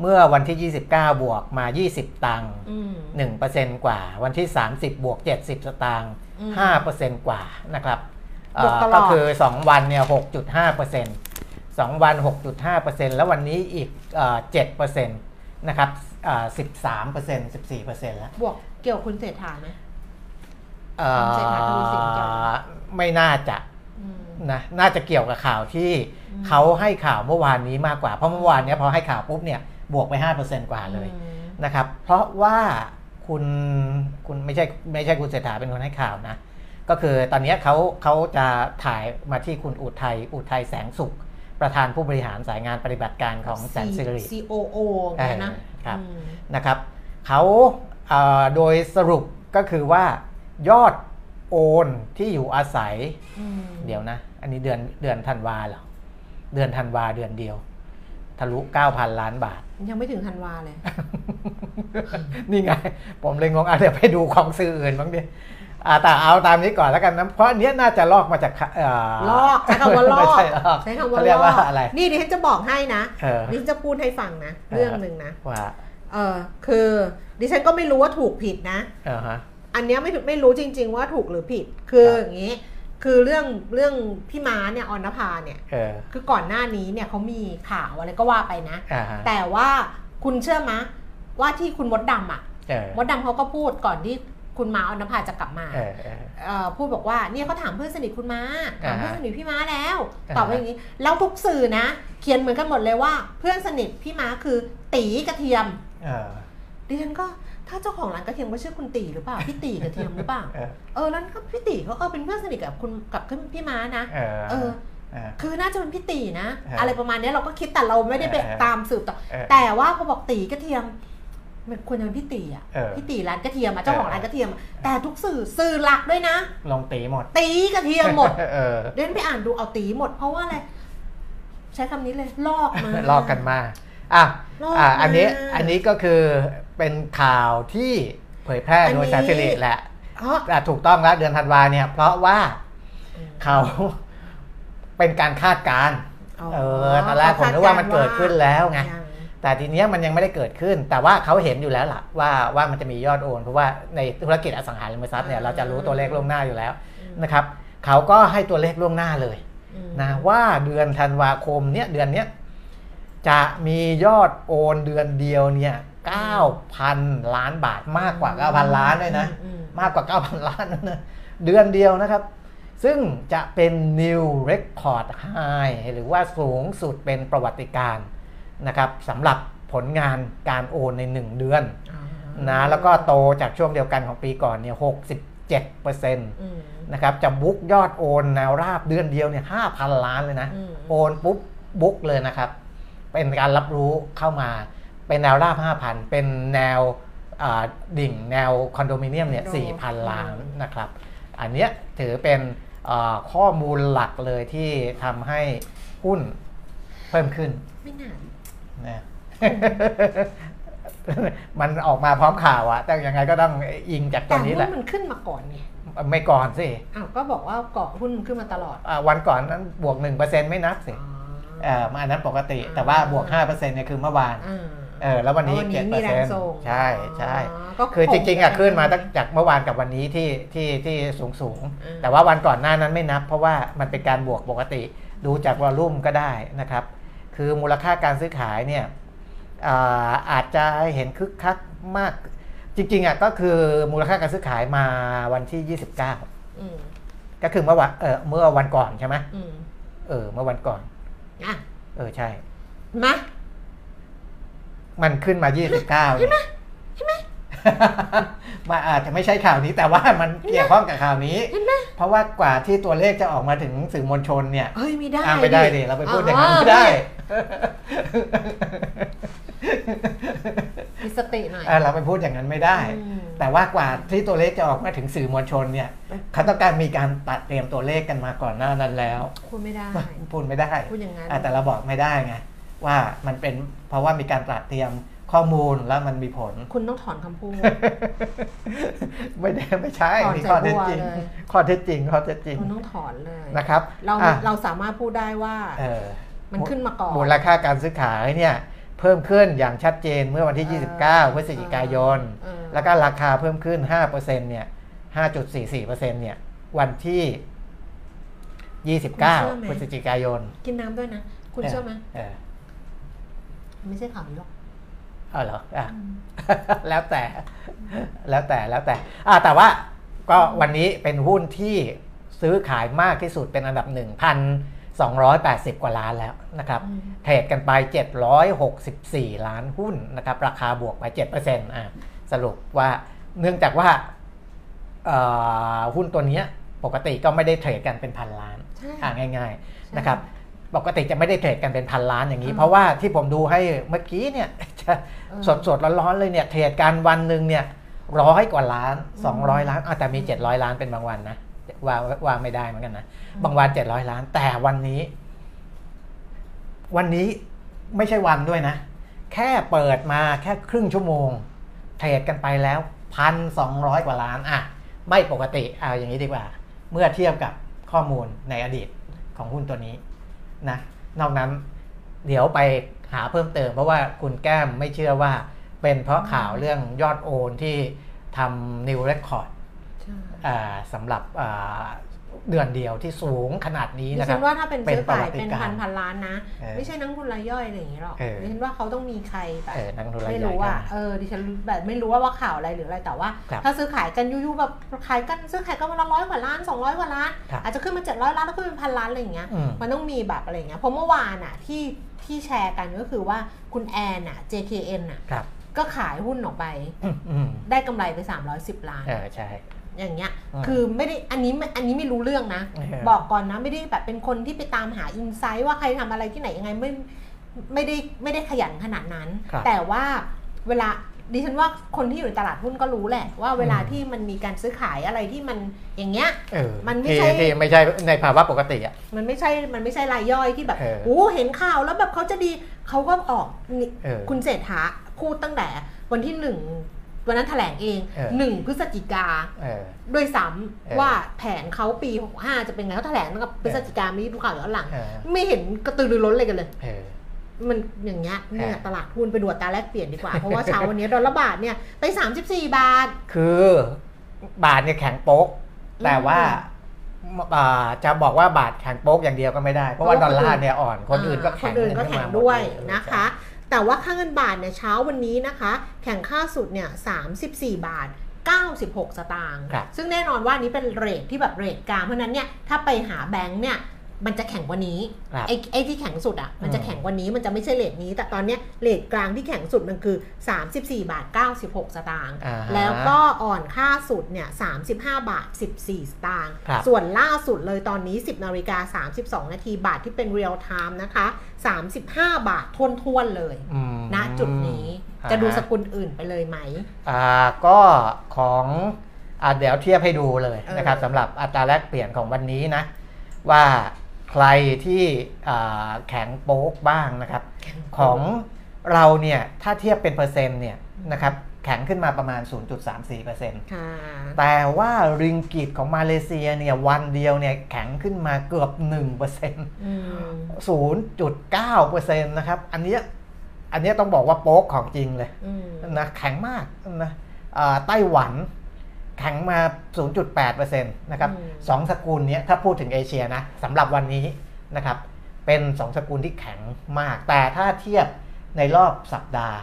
Speaker 3: เมื่อวันที่ 29 บวกมา 20 ตังค์
Speaker 2: อืม
Speaker 3: 1%กว่า วันที่ 30 บวก 70 สตางค์
Speaker 2: อืม
Speaker 3: 5%กว่านะครับเอ่
Speaker 2: บวก
Speaker 3: อ
Speaker 2: ตลอด
Speaker 3: ก็คือ 2 วันเนี่ย6.5% 2วัน 6.5%แล้ววันนี้อีกเอ่อ7%นะครับเอ่อ13% 14%แล้ว
Speaker 2: บวกเกี่ยวกับคุณเศรษฐาไหม
Speaker 3: เอ่อ
Speaker 2: เศรษฐาทวีสินเกี่ยวไหม
Speaker 3: ไม่น่าจะ
Speaker 2: อืม
Speaker 3: นะน่าจะเกี่ยวกับข่าวที่
Speaker 2: อืม
Speaker 3: เขาให้ข่าวเมื่อวานนี้มากกว่า เพราะเมื่อวานเนี้ยพอให้ข่าวปุ๊บเนี่ยบวกไป 5%กว่าเลย
Speaker 2: อืม
Speaker 3: นะครับ เพราะว่าคุณคุณไม่ใช่ไม่ใช่คุณเศรษฐาเป็นคนให้ข่าวนะ ก็คือตอนเนี้ยเขาเขาจะถ่ายมาที่คุณอุทัยอุทัยแสงสุข ประธานผู้บริหารสายงานปฏิบัติการของแสนสิริ
Speaker 2: COO เนี่ยนะ
Speaker 3: เออครับ
Speaker 2: อืม
Speaker 3: นะครับเขาเอ่อโดยสรุปก็คือว่ายอดโอนที่อยู่อาศัย
Speaker 2: อืม
Speaker 3: เดี๋ยวนะ อันนี้เดือนเดือนธันวาเหรอ เดือนธันวาเดือนเดียว ทะลุ 9,000 ล้านบาท
Speaker 2: ยังไม่ถึงธันวาเลย
Speaker 3: นี่ไง ผมเลยงงอะเดี๋ยวไปดูของสื่ออื่นบ้างดิ อ่าแต่เอาตามนี้ก่อนแล้วกันนะเพราะอันเนี้ยน่าจะลอกมาจากเล
Speaker 2: อกใช้คำว่าลอ
Speaker 3: ไม่
Speaker 2: ก
Speaker 3: ใช่ลอก
Speaker 2: ใช้คำว่า
Speaker 3: เขาเรียก
Speaker 2: ล
Speaker 3: ว่า
Speaker 2: อก
Speaker 3: อะไร
Speaker 2: นี่ดิฉันจะบอกให้นะ
Speaker 3: เออ
Speaker 2: ดิฉันจะพูดให้ฟังนะ เรื่องหนึ่งนะ
Speaker 3: ว่า
Speaker 2: เออคือ ดิฉันก็ไม่รู้ว่าถูกผิดนะ
Speaker 3: เออฮะ
Speaker 2: อันเนี้ยไม่ถูกไม่รู้จริง ๆ ว่าถูกหรือผิด คือ
Speaker 3: ครับ
Speaker 2: อย่างนี้ คือเรื่องเรื่องพี่ม้าเนี่ยออนภาเนี่ย
Speaker 3: เออ
Speaker 2: คือก่อนหน้านี้เนี่ยเขามีข่าวอะไรก็ว่าไปนะ
Speaker 3: อ่าฮะ
Speaker 2: แต่ว่าคุณเชื่อมะว่าที่คุณมดดำอะ
Speaker 3: เออ
Speaker 2: มดดำเขาก็พูดก่อนที่ คุณม้าออนภาจะกลับมา
Speaker 3: เออเออ
Speaker 2: เอ่อพูดบอกว่าเนี่ยเขาถามเพื่อนสนิทคุณม้าถาม
Speaker 3: อ่าฮะ
Speaker 2: เพื่อนสนิทพี่ม้าแล้ว
Speaker 3: อ่าฮะ
Speaker 2: ตอบว่าอย่างนี้แล้วทุกสื่อนะ เขียนเหมือนกันหมดเลยว่า เพื่อนสนิทพี่ม้าคือตีกระเทียม
Speaker 3: เออ
Speaker 2: ดิฉันก็ถ้าเจ้าของร้านกระเทียมก็ชื่อคุณตีหรือเปล่าพี่ตีกระเทียมหรือเปล่า
Speaker 3: เออ
Speaker 2: เออแล้วก็พี่ตีเขาเออเป็นเพื่อนสนิทกับคุณกับพี่ม้านะ
Speaker 3: เออ
Speaker 2: เออ
Speaker 3: เออ
Speaker 2: คือน่าจะเป็นพี่ตีนะ
Speaker 3: เอออ
Speaker 2: อะไรประมาณเนี้ยเราก็คิดแต่เราไม่ได้ไป
Speaker 3: เออ
Speaker 2: ตามสืบต่อ
Speaker 3: เออ
Speaker 2: แต่ว่าพอบอกตีกระเทียม มันควรจะเป็นพี่ตีอะ
Speaker 3: เออ
Speaker 2: พี่ตีร้านกระเทียมอะเจ้าของ
Speaker 3: เออ
Speaker 2: ร้านกระเทียมอะแต่ทุกสื่อสื่อหลักด้วยนะ
Speaker 3: ลงตีหมด
Speaker 2: ตีกระเทียมหมด
Speaker 3: เออ
Speaker 2: เดินไปอ่านดูเอาตีหมด เพราะว่าอะไรใช้คำนี้เลยลอกมา
Speaker 3: ลอกกันมาอะ
Speaker 2: ลอก
Speaker 3: อะ
Speaker 2: มา
Speaker 3: อันนี้อันนี้ก็คือเป็นข่าวที่เผยแพร่
Speaker 2: อันนี้
Speaker 3: โดยสาธิริแหละ
Speaker 2: อ๋อ
Speaker 3: อะถูกต้องแล้วเดือนธันวาเนี่ย เพราะว่าเขาเป็นการคาดการณ์เออตอนแรกผมนึกว่ามันเกิดขึ้นแล้วไง
Speaker 2: ยัง
Speaker 3: แต่ทีเนี้ยมันยังไม่ได้เกิดขึ้น แต่ว่าเขาเห็นอยู่แล้วล่ะว่าว่ามันจะมียอดโอน เพราะว่าในธุรกิจอสังหาริมทรัพย์เนี่ยเราจะรู้ตัวเลขล่วงหน้าอยู่แล้วนะครับเขาก็ให้ตัวเลขล่วงหน้าเลย
Speaker 2: อืม
Speaker 3: นะว่าเดือนธันวาคมเนี่ยเดือนเนี้ยจะมียอดโอนเดือนเดียวเนี่ย9,000 ล้านบาทมากกว่า 9,000 ล้านเลยนะ
Speaker 2: อืม
Speaker 3: มากกว่า 9,000 ล้านนะนะเดือนเดียวนะครับ ซึ่งจะเป็น new record high หรือว่าสูงสุดเป็นประวัติการณ์ นะครับสำหรับผลงานการโอนใน 1 เดือน
Speaker 2: อืม
Speaker 3: นะแล้วก็โตจากช่วงเดียวกันของปีก่อนเนี่ย67เปอร์เซ็นต์
Speaker 2: อืม
Speaker 3: นะครับจะบุ๊กยอดโอนแนวราบเดือนเดียวเนี่ยห้าพันล้านเลยนะ
Speaker 2: อืม
Speaker 3: โอนปุ๊บบุ๊กเลยนะครับ เป็นการรับรู้เข้ามาเป็นแนวราบ5,000เป็นแนวอ่าดิ่งแนวคอนโดมิเนียมเนี่ย
Speaker 2: คอนโด
Speaker 3: 4,000ล้านนะครับ อันเนี้ยถือเป็นอ่าข้อมูลหลักเลยที่ทำให้หุ้นเพิ่มขึ้น
Speaker 2: ไม่น่า
Speaker 3: นะมันออกมาพร้อมข่าวอะแต่ยังไงก็ต้องอิงจากตั
Speaker 2: แต่
Speaker 3: วนี้
Speaker 2: หุ้
Speaker 3: แหละ
Speaker 2: นมันขึ้นมาก่อนไง
Speaker 3: ไม่ก่อนสิ
Speaker 2: อ้าวก็บอกว่าเกาะหุ้นมันขึ้นมาตลอด
Speaker 3: อ่าวันก่อนนั้นบวก 1%ไม่นับสิ
Speaker 2: อ๋อ
Speaker 3: เออมาอันนั้นปกติ
Speaker 2: อ่า
Speaker 3: แต่ว่าบวก 5%เนี่ยคือเมื่อวาน
Speaker 2: อ่า
Speaker 3: เออแล้ววันนี้
Speaker 2: วันนี้
Speaker 3: เจ็ดเป
Speaker 2: มี
Speaker 3: อร์
Speaker 2: แร
Speaker 3: เซ็
Speaker 2: ง
Speaker 3: นต์
Speaker 2: ส่ง
Speaker 3: ใช่ใช่
Speaker 2: อ๋อก็
Speaker 3: คือจริงๆอะ
Speaker 2: คง
Speaker 3: ขึ้นมาตั้งจากเมื่อวานกับวันนี้ที่ที่ที่สูงสูงๆ
Speaker 2: อืม
Speaker 3: แต่ว่าวันก่อนหน้านั้นไม่นับ เพราะว่ามันเป็นการบวกปกติ ดูจากวอลลุ่มก็ได้นะครับ คือมูลค่าการซื้อขายเนี่ยอ่าอาจจะเห็นคึกคักมาก จริงๆอะก็คือมูลค่าการซื้อขายมาวันที่29
Speaker 2: อืม
Speaker 3: ก็คือเมื่อวันเออเมื่อวันก่อนใช่ไหม
Speaker 2: อืม
Speaker 3: เออเมื่อวันก่อน
Speaker 2: อะ
Speaker 3: เออใช่
Speaker 2: มา
Speaker 3: มันขึ้นมา 29ใช่ไหมใช่ไหม มาอาจจะไม่ใช่ข่าวนี้แต่ว่ามันเกี่ยวข้องกับข่าวนี้
Speaker 2: เห็นไหม
Speaker 3: เพราะว่ากว่าที่ตัวเลขจะออกมาถึงสื่อมวลชนเนี่ย
Speaker 2: เฮ้ยไม่ได้
Speaker 3: อ่าไม่ได้ดิเราไปพูดอย่างนั้นไม่ได้
Speaker 2: มีสติหน่อย
Speaker 3: อ่าเราไปพูดอย่างนั้นไม่ได้
Speaker 2: อืม
Speaker 3: แต่ว่ากว่าที่ตัวเลขจะออกมาถึงสื่อมวลชนเนี่ยเขาต้องการมีการตัดเตรียมตัวเลขกันมาก่อนหน้านั้นแล้ว
Speaker 2: พูดไม่ได้
Speaker 3: พูดไม่ได้
Speaker 2: พูดอย่างนั้น
Speaker 3: อะแต่เราบอกไม่ได้ไงว่ามันเป็นเพราะว่ามีการตัดเตรียม ข้อมูลแล้วมันมีผล
Speaker 2: คุณต้องถอนคำพูด
Speaker 3: ไม่ได้ไม่ใช่
Speaker 2: ถอน
Speaker 3: นี่
Speaker 2: ใจ
Speaker 3: ข้อเท็จจริง
Speaker 2: บัวเลย
Speaker 3: ข้อเท็จจริงข้อเท็จจริง
Speaker 2: คุณต้องถอนเลย
Speaker 3: นะครับ
Speaker 2: เรา
Speaker 3: อะ
Speaker 2: เราสามารถพูดได้ว่า
Speaker 3: เออ
Speaker 2: มันขึ้นมาก่อน
Speaker 3: มูลค่าการซื้อขายเนี่ยเพิ่มขึ้นอย่างชัดเจนเมื่อวันที่
Speaker 2: เออ
Speaker 3: 29 พฤศจิกายน
Speaker 2: เออ
Speaker 3: แล้วก็ราคาเพิ่มขึ้น 5%เนี่ย 5.44%เนี่ย วันที่ 29 พฤศจิกายน
Speaker 2: กินน้ำด้วยนะ คุณเชื่อไหม
Speaker 3: เออ
Speaker 2: ไม่ใช่ข่าวนี้หรอก
Speaker 3: เอาเหรออะแล้วแต่ แล้วแต่แล้วแต่อะแต่ว่าก็วันนี้เป็นหุ้นที่ซื้อขายมากที่สุดเป็นอันดับ1,280 กว่าล้านแล้วนะครับ
Speaker 2: อืม
Speaker 3: เทรดกันไป 764 ล้านหุ้นนะครับ ราคาบวกไป 7%อะสรุปว่าเนื่องจากว่าเอ่อหุ้นตัวเนี้ยปกติก็ไม่ได้เทรดกันเป็นพันล้าน
Speaker 2: ใช่
Speaker 3: อะง่าย ๆนะครับ ปกติจะไม่ได้เทรดกันเป็นพันล้านอย่างนี้
Speaker 2: อืม
Speaker 3: เพราะว่าที่ผมดูให้เมื่อกี้เนี่ยจะ
Speaker 2: เออ
Speaker 3: สดสดๆร้อนๆเลยเนี่ยเทรดกันวันหนึ่งเนี่ยร้อยกว่าล้าน
Speaker 2: อืม
Speaker 3: 200 ล้านอะแต่มี 700 ล้านเป็นบางวันนะว่าว่าไม่ได้เหมือนกันนะบางวัน700 ล้าน แต่วันนี้ วันนี้ไม่ใช่วันด้วยนะ แค่เปิดมาแค่ครึ่งชั่วโมง เทรดกันไปแล้วพันสองร้อยกว่าล้านอะไม่ปกติเอาอย่างนี้ดีกว่า เมื่อเทียบกับข้อมูลในอดีตของหุ้นตัวนี้ นะนอกนั้นเดี๋ยวไปหาเพิ่มเติม เพราะว่าคุณแก้มไม่เชื่อว่า เป็นเพราะข่าวเรื่องยอดโอนที่ทำนิวเรคคอร์ด
Speaker 2: ใช่
Speaker 3: สำหรับอ่า เดือนเดียวที่สูงขนาดนี้
Speaker 2: ดิ
Speaker 3: นะค
Speaker 2: ฉั
Speaker 3: รับ
Speaker 2: นว่าถ้าเป็น
Speaker 3: เป็น
Speaker 2: ซื้อขาย
Speaker 3: ประวัติ
Speaker 2: เป็น
Speaker 3: การ
Speaker 2: พันพันล้านนะ
Speaker 3: เออ
Speaker 2: ไม่ใช่นักทุนรายย่อยอะไรอย่างนี้หรอก
Speaker 3: เออ
Speaker 2: ดิฉันว่าเขาต้องมีใครแบบ
Speaker 3: เออนักลงทุนราย
Speaker 2: ไม่
Speaker 3: ใหญ่
Speaker 2: รู้
Speaker 3: กั
Speaker 2: ว่า
Speaker 3: น
Speaker 2: เออดิฉันแบบไม่รู้ว่าว่าข่าวอะไรหรืออะไรแต่ว่า
Speaker 3: ครับ
Speaker 2: ถ้าซื้อขายกันยูๆแบบขายกันซื้อขายกันวันละร้อยกว่าล้าน200กว่าล้าน
Speaker 3: ครับ
Speaker 2: อาจจะขึ้นมา700ล้านแล้วก็เป็นพันล้านอะไรอย่างเงี้ย
Speaker 3: อืม
Speaker 2: มันต้องมีแบบอะไรอย่างเงี้ยเพราะเมื่อวานอะที่ที่แชร์กันก็คือว่าคุณแอนอะ JKN อะ
Speaker 3: ครับ
Speaker 2: ก็ขายหุ้นออกไป
Speaker 3: อืมอืม
Speaker 2: ได้กำไรไป 310 ล้าน
Speaker 3: เออใช่
Speaker 2: อย่างเงี้ย
Speaker 3: อืม
Speaker 2: คือไม่ได้อันนี้ไม่อันนี้ไม่รู้เรื่องนะ
Speaker 3: เออ
Speaker 2: บอกก่อนนะไม่ได้แบบเป็นคนที่ไปตามหาอินไซต์ว่าใครทำอะไรที่ไหนยังไงไม่ไม่ได้ไม่ได้ขยันขนาดนั้น
Speaker 3: ครับ
Speaker 2: แต่ว่าเวลาดิฉันว่าคนที่อยู่ในตลาดหุ้นก็รู้แหละ ว่าเวลา
Speaker 3: อืม
Speaker 2: ที่มันมีการซื้อขายอะไรที่มันอย่างเงี้ย
Speaker 3: เออ
Speaker 2: มันไม่
Speaker 3: ที่
Speaker 2: ใช่
Speaker 3: ที่ไม่ใช่ในภาวะปกติอะ
Speaker 2: มันไม่ใช่มันไม่ใช่รายย่อยที่แบบ
Speaker 3: เออ
Speaker 2: โอ้เห็นข่าวแล้วแบบเขาจะดีเขาก็ออกนี่
Speaker 3: เออ
Speaker 2: คุณเศรษฐาพูดตั้งแต่วันที่หนึ่ง วันนั้นแถลงเอง
Speaker 3: เออ
Speaker 2: หนึ่งพฤศจิกา
Speaker 3: เออ
Speaker 2: ด้วยซ้
Speaker 3: เออำ
Speaker 2: ว่าแผนเขาปี 65 จะเป็นไงเขาแถลงตั้งแต่พฤศจิกามีภูเขาย้อนหลัง
Speaker 3: เออ
Speaker 2: ไม่เห็นกระตือรือร้นเลยกันเลย
Speaker 3: เออ
Speaker 2: มันอย่างเงี้ยเนี่ย
Speaker 3: เออ
Speaker 2: ตลาดหุ้นไปดูอัตราแลกเปลี่ยนดีกว่า เพราะว่าเช้าวันนี้ดอลลาร์บาทเนี่ยไป 34 บาท
Speaker 3: คือบาทเนี่ยแข็งโป๊ก แต่ว่าอ่าจะบอกว่าบาทแข็งโป๊กอย่างเดียวก็ไม่ได้ เพราะว่า
Speaker 2: เพราะ
Speaker 3: อ
Speaker 2: ว่า
Speaker 3: ลลาร์เนี่ยอ่อน คนอื่นก็แข็งค
Speaker 2: นอื่นก็แข็
Speaker 3: งขึ้
Speaker 2: แข่ง
Speaker 3: มาหม
Speaker 2: ดด้วย
Speaker 3: เล
Speaker 2: นะคะ แต่ว่าค่าเงินบาทเนี่ยเช้าวันนี้นะคะ แข็งค่าสุดเนี่ย34 บาท 96 สตางค์
Speaker 3: ครับ
Speaker 2: ซึ่งแน่นอนว่านี้เป็น rate ที่แบบ rate กลางเพราะฉะนั้นเนี่ยถ้าไปหาแบงค์เนี่ย มันจะแข็งกว่านี้
Speaker 3: ครับ
Speaker 2: ไอ้ไอ้ที่แข็งสุดอะมันจะ
Speaker 3: อืม
Speaker 2: แข็งกว่านี้มันจะไม่ใช่เรทนี้ แต่ตอนเนี้ยเรทกลางที่แข็งสุดมันคือ 34 บาท 96 สตางค์
Speaker 3: อ่าฮะ
Speaker 2: แล้วก็อ่อนค่าสุดเนี่ย35 บาท 14 สตางค์
Speaker 3: ครับ
Speaker 2: ส่วนล่าสุดเลยตอนนี้ 10นาฬิกา32 นาทีบาทที่เป็นเรียลไทม์นะคะ 35 บาททวนๆเลย
Speaker 3: อืม
Speaker 2: ณจุดนี้
Speaker 3: อ่า
Speaker 2: จะดูสกุลอื่นไปเลยไหม
Speaker 3: อ่าก็ของอ่าเดี๋ยวเทียบให้ดูเลย
Speaker 2: เออ
Speaker 3: นะครับสำหรับอัตราแลกเปลี่ยนของวันนี้นะว่า ใครที่อ่าแข็งโป๊กบ้างนะครับ ของเราเนี่ยถ้าเทียบเป็นเปอร์เซ็นต์เนี่ยนะครับแข็งขึ้นมาประมาณ 0.34%
Speaker 2: ค่ะ
Speaker 3: แต่ว่าริงกิตของมาเลเซียเนี่ยวันเดียวเนี่ยแข็งขึ้นมาเกือบ1%
Speaker 2: อืม
Speaker 3: 0.9%นะครับอันเนี้ยอันเนี้ยต้องบอกว่าโป๊กของจริงเลย
Speaker 2: อืม
Speaker 3: นะแข็งมากนะอ่าไต้หวัน แข็งมา 0.8%นะครับ
Speaker 2: อืม
Speaker 3: สองสกุลเนี้ยถ้าพูดถึงเอเชียนะสำหรับวันนี้นะครับ เป็นสองสกุลที่แข็งมาก แต่ถ้าเทียบในรอบสัปดาห์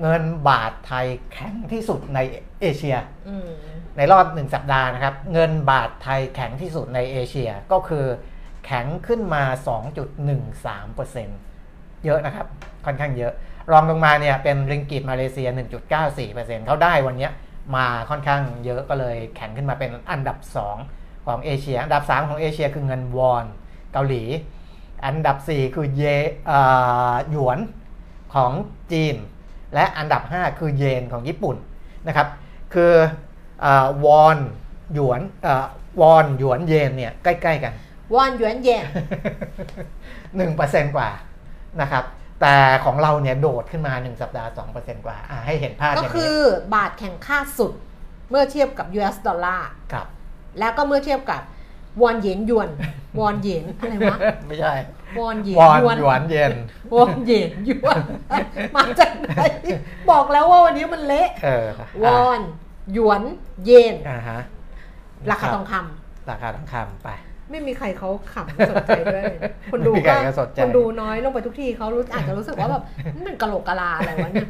Speaker 3: เงินบาทไทยแข็งที่สุดในเอเชีย
Speaker 2: อืม
Speaker 3: ในรอบหนึ่งสัปดาห์นะครับ เงินบาทไทยแข็งที่สุดในเอเชียก็คือแข็งขึ้นมา 2.13%เยอะนะครับ ค่อนข้างเยอะ รองลงมาเนี่ยเป็นริงกิตมาเลเซีย 1.94%เขาได้วันเนี้ย มาค่อนข้างเยอะก็เลยแข็งขึ้นมาเป็นอันดับ 2 ของเอเชีย อันดับ 3 ของเอเชียคือเงินวอนเกาหลี อันดับ 4 คือเยเอ่อหยวนของจีน และอันดับ 5 คือเยนของญี่ปุ่นนะครับ คือเออวอนหยวนเออวอนหยวนเยนเนี่ยใกล้ ๆ กัน
Speaker 2: วอนหยวนเยน
Speaker 3: 1%กว่านะครับ แต่ของเราเนี่ยโดดขึ้นมา 1 สัปดาห์ 2%กว่าอะให้เห็นภาพอ
Speaker 2: ก็
Speaker 3: ย่าง
Speaker 2: คื
Speaker 3: นี้
Speaker 2: อบาทแข่งค่าสุดเมื่อเทียบกับ US ดอลลาร์
Speaker 3: ครับ
Speaker 2: แล้วก็เมื่อเทียบกับวอนเหยนหยวนวอนเหยนอะไรวะ
Speaker 3: ไม่ใช่
Speaker 2: วอนเหยน
Speaker 3: วอน
Speaker 2: หยวน
Speaker 3: หยวนเยน
Speaker 2: วอนเหยนหยวนมาจากไหนบอกแล้วว่าวันนี้มันเละ
Speaker 3: เออ
Speaker 2: วอนหยวนเยน
Speaker 3: อ่าฮะ
Speaker 2: ราคาทองคำ
Speaker 3: ราคาทองคำไป
Speaker 2: ไม่มีใครเขาขำสนใจด้วย คนดู
Speaker 3: ไม่มีใค
Speaker 2: ก็
Speaker 3: รก็สนใจ
Speaker 2: คนดูน้อยลงไปทุกทีเขารู้อาจจะรู้สึกว่าแบบนี่มันกะโหลกกะลาอะไรวะเนี่ย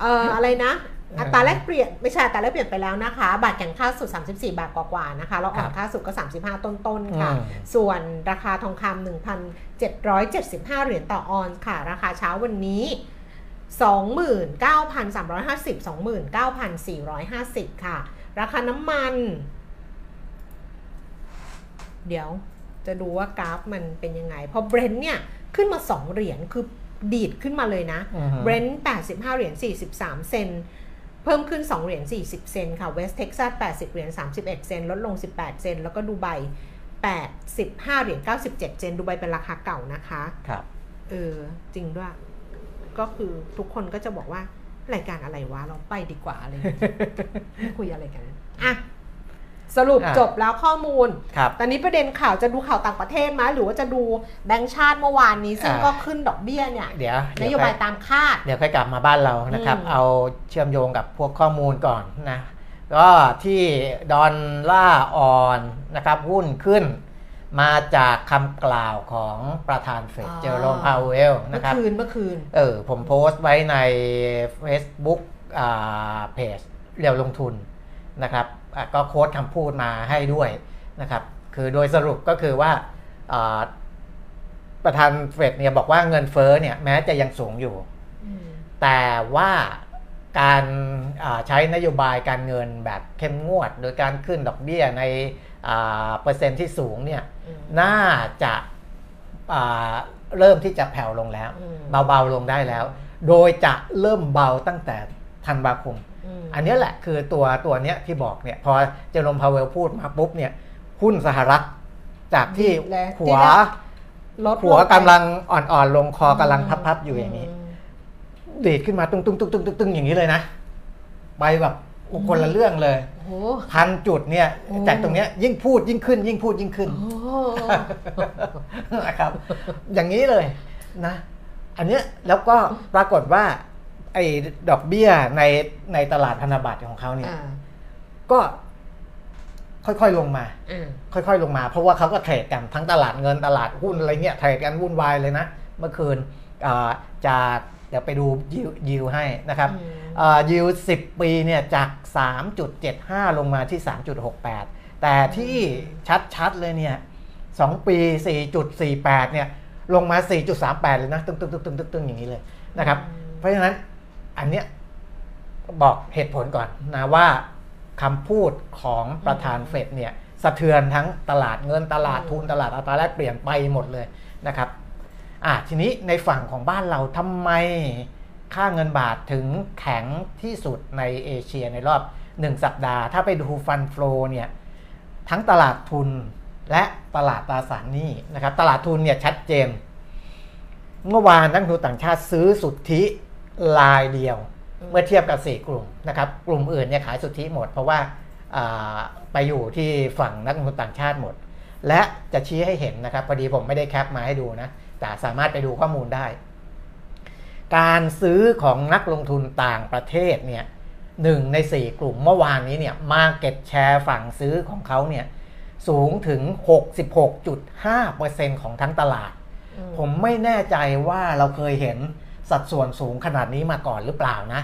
Speaker 2: เอ่ออะไรนะอัตราแลกเปลี่ยนไม่ใช่อัตราแลกเปลี่ยนไปแล้วนะคะ บาทแข่งค่าสุด 34 บาทกว่าๆนะคะ แล้วอ่อนค่าสุดก็ 35 ต้นๆค่ะ
Speaker 3: อืม
Speaker 2: ส่วนราคาทองคำ1,775 เหรียญต่อออนซ์ค่ะ ราคาเช้าวันนี้ 29,350 29,450 ค่ะ ราคาน้ำมัน เดี๋ยวจะดูว่ากราฟมันเป็นยังไง พอ Brent เนี่ยขึ้นมา 2 เหรียญคือดีดขึ้นมาเลยนะ
Speaker 3: อือฮึ
Speaker 2: Brent 85 เหรียญ 43 เซนต์เพิ่มขึ้น 2 เหรียญ 40 เซนต์ค่ะ West Texas 80 เหรียญ 31 เซนต์ลดลง 18 เซนต์แล้วก็ดูไบ85 เหรียญ 97 เซนต์ดูไบเป็นราคาเก่านะคะ
Speaker 3: ครับ
Speaker 2: เออจริงด้วย ก็คือทุกคนก็จะบอกว่ารายการอะไรวะ เราไปดีกว่าอะไรอย่างเงี้ยคุยอะไรกัน อะ สรุป
Speaker 3: อะ
Speaker 2: จบแล้วข้อมูล
Speaker 3: ครับ
Speaker 2: ตอนนี้ประเด็นข่าวจะดูข่าวต่างประเทศไหมหรือว่าจะดูแบงก์ชาติเมื่อวานนี้ซึ่ง
Speaker 3: อ่า
Speaker 2: ก็ขึ้นดอกเบี้ยเนี่ย
Speaker 3: เดี๋ยวนเดี๋
Speaker 2: โย
Speaker 3: ว
Speaker 2: บาย
Speaker 3: ค่อ
Speaker 2: ตามคาด
Speaker 3: เดี๋ยวค่อยกลับมาบ้านเรานะครับ
Speaker 2: อืม
Speaker 3: เอาเชื่อมโยงกับพวกข้อมูลก่อนนะ ก็ที่ดอลลาร์อ่อนนะครับหุ้นขึ้นมาจากคำกล่าวของประธานเฟดเจอโรมพาวเวล
Speaker 2: เมื่
Speaker 3: นะ
Speaker 2: อ
Speaker 3: ครับ
Speaker 2: คืนเมื่อคืน
Speaker 3: เออ ผมโพสต์ไว้ใน Facebook อ่าเพจเรียวลงทุนนะครับอะ ก็โค้ดคำพูดมาให้ด้วยนะครับคือโดยสรุปก็คือว่าอ่าประธานเฟดเนี่ยบอกว่าเงินเฟ้อเนี่ยแม้จะยังสูงอยู่ แต่ว่าการอ่าใช้นโยบายการเงินแบบเข้มงวด โดยการขึ้นดอกเบี้ยในอ่าเปอร์เซ็นต์ที่สูงเนี่ย
Speaker 2: อืม
Speaker 3: น่าจะอ่าเริ่มที่จะแผ่วลงแล้ว
Speaker 2: อืม
Speaker 3: เบาๆลงได้แล้ว โดยจะเริ่มเบาตั้งแต่ธันวาคม
Speaker 2: ม
Speaker 3: อันนี้แหละคือตัวตัวเนี้ยที่บอกเนี่ยพอเจอร์โรมพาวเวลพูดมาปุ๊บเนี่ยหุ้นสหรัฐ จากที่
Speaker 2: ดีเลย
Speaker 3: หัว
Speaker 2: ลด
Speaker 3: หัว
Speaker 2: ลงไป
Speaker 3: กำลังอ่อนๆลงคอกำลังพับๆอยู่อย่างนี้
Speaker 2: ม
Speaker 3: ดีดขึ้นมาตุ้งตุ้งตุ้งตุ้งตุ้งตุ้งอย่างนี้เลยนะไปแบบโอ้คนละเรื่องเลย
Speaker 2: โอ้โห
Speaker 3: พันจุดเนี่ย
Speaker 2: โอ้
Speaker 3: จากตรงเนี้ยยิ่งพูดยิ่งขึ้น ยิ่งพูดยิ่งขึ้น
Speaker 2: โอ้โห
Speaker 3: นะครับ อย่างนี้เลยนะ อันเนี้ยแล้วก็ปรากฏว่า ไอ้ดอกเบี้ยในในตลาดพันธบัตรของเขาเนี่ย
Speaker 2: อ่า
Speaker 3: ก็ค่อยๆลงมา
Speaker 2: อ่า
Speaker 3: ค่อยๆลงมา เพราะว่าเขาก็เทรดกันทั้งตลาดเงินตลาดหุ้นอะไรเงี้ยเทรดกันวุ่นวายเลยนะ เมื่อคืนอ่าจากเดี๋ยวไปดูยิวยิวให้นะครับ
Speaker 2: อืม
Speaker 3: ยิวสิปีเนี่ยจาก 3.75 ลงมาที่ 3.68 แต่ที่ชัดๆเลยเนี่ย2ปี 4.48 เนี่ย ลงมา 4.38 เลยนะ ตึ้งตึ้งตึ้งตึ้งตึ้งตึ้งอย่างนี้เลยนะครับ เพราะฉะนั้น อันเนี้ยบอกเหตุผลก่อนนะว่าคำพูดของประธานเฟดเนี่ยสะเทือนทั้งตลาดเงินตลาดทุนตลาดอัตราแลกเปลี่ยนไปหมดเลยนะครับอะทีนี้ในฝั่งของบ้านเราทำไมค่าเงินบาทถึงแข็งที่สุดในเอเชียในรอบ 1 สัปดาห์ ถ้าไปดูฟันฟลอเนี่ยทั้งตลาดทุนและตลาดตราสารหนี้นะครับ ตลาดทุนเนี่ยชัดเจน เมื่อวานนักทุนต่างชาติซื้อสุทธิ รายเดียว
Speaker 2: อืม
Speaker 3: เมื่อเทียบกับ 4 กลุ่มนะครับ กลุ่มอื่นเนี่ยขายสุทธิหมด เพราะว่าอ่าไปอยู่ที่ฝั่งนักลงทุนต่างชาติหมด และจะชี้ให้เห็นนะครับ พอดีผมไม่ได้แคปมาให้ดูนะ แต่สามารถไปดูข้อมูลได้ การซื้อของนักลงทุนต่างประเทศเนี่ยหนึ่งใน 4 กลุ่มเมื่อวานนี้เนี่ยมาเก็ตแชร์ฝั่งซื้อของเขาเนี่ยสูงถึง 66.5%ของทั้งตลาด
Speaker 2: อืม
Speaker 3: ผมไม่แน่ใจว่าเราเคยเห็น สัดส่วนสูงขนาดนี้มาก่อนหรือเปล่านะ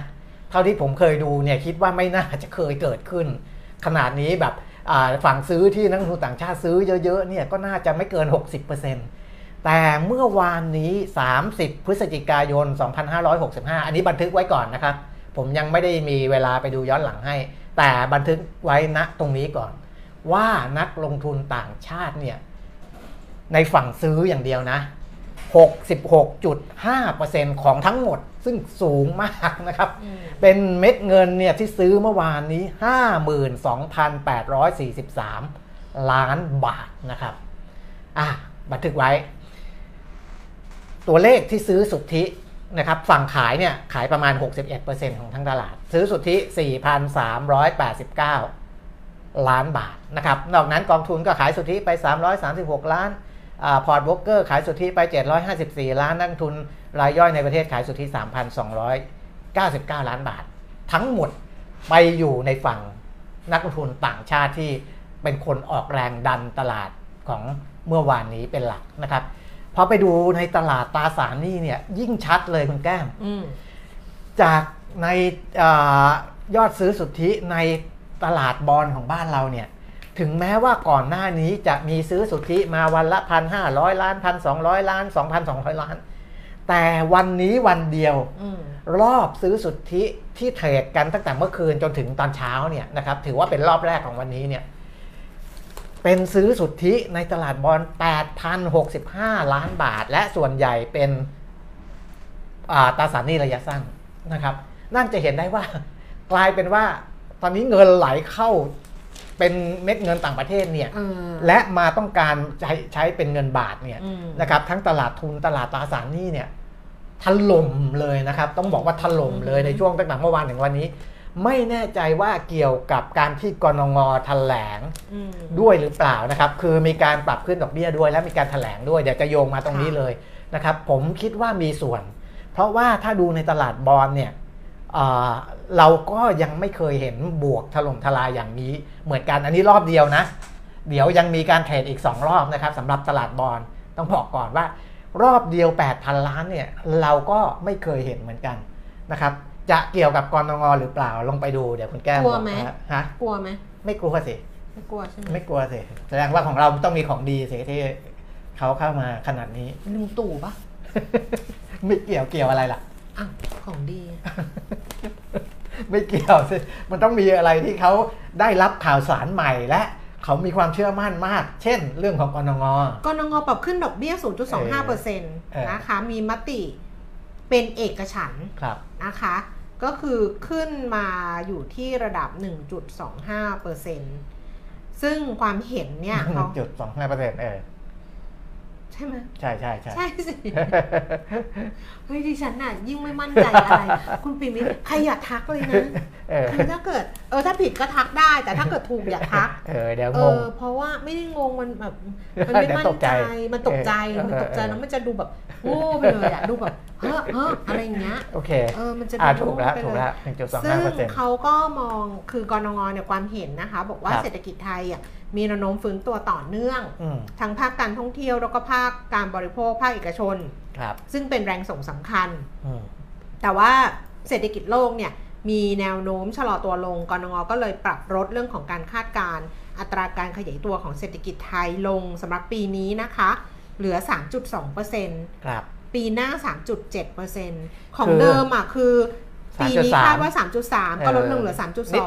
Speaker 3: เท่าที่ผมเคยดูเนี่ยคิดว่าไม่น่าจะเคยเกิดขึ้น ขนาดนี้แบบฝั่งซื้อที่นักลงทุนต่างชาติซื้อเยอะๆเนี่ยก็น่าจะไม่เกิน 60%แต่เมื่อวานนี้ 30 พฤศจิกายน 2565 อันนี้บันทึกไว้ก่อนนะครับ ผมยังไม่ได้มีเวลาไปดูย้อนหลังให้ แต่บันทึกไว้ณตรงนี้ก่อน ว่านักลงทุนต่างชาติเนี่ยในฝั่งซื้ออย่างเดียวนะ 66.5%ของทั้งหมด ซึ่งสูงมากนะครับ
Speaker 2: อืม
Speaker 3: เป็นเม็ดเงินเนี่ยที่ซื้อเมื่อวานนี้ 52,843 ล้านบาทนะครับ อะ บันทึกไว้ ตัวเลขที่ซื้อสุทธินะครับฝั่งขายเนี่ยขายประมาณ 61%ของทั้งตลาด ซื้อสุทธิ 4,389 ล้านบาทนะครับ นอกนั้นกองทุนก็ขายสุทธิไป 336 ล้านอา พอร์ตบล็อกเกอร์ขายสุทธิไป 754 ล้านนักทุนรายย่อยในประเทศขายสุทธิ 3,299 ล้านบาท ทั้งหมดไปอยู่ในฝั่งนักลงทุนต่างชาติที่เป็นคนออกแรงดันตลาดของเมื่อวานนี้เป็นหลักนะครับพอไปดูในตลาดตราสารหนี้เนี่ยยิ่งชัดเลยคุณแก้ม
Speaker 2: ม
Speaker 3: จากในอยอดซื้อสุทธิในตลาดบอลของบ้านเราเนี่ย ถึงแม้ว่าก่อนหน้านี้จะมีซื้อสุทธิมาวันละพันห้าร้อยล้านพันสองร้อยล้านสองพันสองร้อยล้าน แต่วันนี้วันเดียว
Speaker 2: อืม
Speaker 3: รอบซื้อสุทธิที่เทรดกันตั้งแต่เมื่อคืนจนถึงตอนเช้าเนี่ยนะครับ ถือว่าเป็นรอบแรกของวันนี้เนี่ย เป็นซื้อสุทธิในตลาดบอล8,065 ล้านบาท และส่วนใหญ่เป็นอ่าตราสารหนี้ระยะสั้นนะครับ นั่นจะเห็นได้ว่ากลายเป็นว่าตอนนี้เงินไหลเข้า เป็นเม็ดเงินต่างประเทศเนี่ย
Speaker 2: อืม
Speaker 3: และมาต้องการใช้ใช้เป็นเงินบาทเนี่ย
Speaker 2: อืม
Speaker 3: นะครับทั้งตลาดทุนตลาดตราสารหนี้เนี่ยถล่มเลยนะครับ ต้องบอกว่าถล่มเลยในช่วงตั้งแต่เมื่อวานถึงวันนี้ ไม่แน่ใจว่าเกี่ยวกับการที่กรงงแถลง
Speaker 2: อืม
Speaker 3: ด้วยหรือเปล่านะครับ คือมีการปรับขึ้นดอกเบี้ยด้วย และมีการแถลงด้วยเดี๋ยวจะโยงมาตรงนี้
Speaker 2: ค่ะ
Speaker 3: เลยนะครับ ผมคิดว่ามีส่วน เพราะว่าถ้าดูในตลาดบอลเนี่ย เอ่อเราก็ยังไม่เคยเห็นบวกถล่มทลายอย่างนี้ เหมือนกันอันนี้รอบเดียวนะ เดี๋ยวยังมีการเทรดอีก 2 รอบนะครับสำหรับตลาดบอลต้องบอกก่อนว่า รอบเดียว 8,000 ล้านเนี่ยเราก็ไม่เคยเห็นเหมือนกันนะครับจะเกี่ยวกับกรงงหรือเปล่าลองไปดูเดี๋ยวคุณแก้ม
Speaker 2: กลัว
Speaker 3: บอก
Speaker 2: ไหม
Speaker 3: นะฮะ
Speaker 2: กลัวไหม
Speaker 3: ไม่กลัวสิ
Speaker 2: ไม่กลัวใช่ไหม
Speaker 3: ไม่กลัวสิแสดงว่าของเราต้องมีของดีสิที่เขาเข้ามาขนาดนี้
Speaker 2: ลุงตู่ปะ
Speaker 3: ไม่เกี่ยวเกี่ยวอะไรล่ะ
Speaker 2: อะของดี
Speaker 3: ไม่เกี่ยวสิมันต้องมีอะไรที่เขาได้รับข่าวสารใหม่และเขามีความเชื่อมั่นมาก เช่น เรื่องของกนง
Speaker 2: กนงปรับขึ้นดอกเบี้ย 0.25%น
Speaker 3: เออะ
Speaker 2: คะ มีมติเป็นเอกฉันท์
Speaker 3: ครับ
Speaker 2: นะคะ ก็คือขึ้นมาอยู่ที่ระดับ 1.25%ซึ่งความเห็นเนี่ยเขา
Speaker 3: จุดสองห้าเปอร์เซ็นต์เออ
Speaker 2: ใช่ไหม
Speaker 3: ใช่ใช่ใช่
Speaker 2: ใช่สิเฮ้ยดิฉันน่ะยิ่งไม่มั่นใจอะไร คุณปิมิตใครอย่าทักเลยนะ
Speaker 3: เออ
Speaker 2: คือถ้าเกิดเออถ้าผิดก็ทักได้ แต่ถ้าเกิดถูกอย่าทัก
Speaker 3: เออเดี๋ยว
Speaker 2: เอง
Speaker 3: ง
Speaker 2: อเพราะว่าไม่ได้งงมันแบบมันไม่
Speaker 3: เดี๋ยว
Speaker 2: มั่
Speaker 3: ต
Speaker 2: น
Speaker 3: กใจ
Speaker 2: ใจมันตกใจ
Speaker 3: เออ
Speaker 2: มันตกใจ
Speaker 3: เออ
Speaker 2: แล้วมันจะดูแบบโง่ไปเลยอะดูแบบเฮ้อเฮ้ออะไรอย่างเงี้ย
Speaker 3: โอเค
Speaker 2: เออมันจะ
Speaker 3: อ่า
Speaker 2: ดู
Speaker 3: ถูกแล้ว
Speaker 2: โง่ไป
Speaker 3: ถูก
Speaker 2: เย
Speaker 3: แล้วหนึ่งจุดสอง
Speaker 2: ซึ่
Speaker 3: ห้างเปอร์เซ็นต์
Speaker 2: เขาก็มองคือกรงงเนี่ยความเห็นนะคะ บอกว่า
Speaker 3: ครับ
Speaker 2: เศรษฐกิจไทยอะ มีแนวโน้มฟื้นตัวต่อเนื่อง
Speaker 3: อืม
Speaker 2: ทั้งภาคการท่องเที่ยวแล้วก็ภาคการบริโภคภาคเอกชน
Speaker 3: ครับ
Speaker 2: ซึ่งเป็นแรงส่งสำคัญ
Speaker 3: อืม
Speaker 2: แต่ว่าเศรษฐกิจโลกเนี่ยมีแนวโน้มชะลอตัวลงกรงงก็เลยปรับลดเรื่องของการคาดการณ์อัตราการขยายตัวของเศรษฐกิจไทยลงสำหรับปีนี้นะคะ เหลือ 3.2%
Speaker 3: ครับ
Speaker 2: ปีหน้า 3.7%ของ
Speaker 3: คือ
Speaker 2: เดิมอะคือ ปีนี้
Speaker 3: 3.3
Speaker 2: คาดว่า 3.3 ก็ลดลงเหลือ
Speaker 3: นิด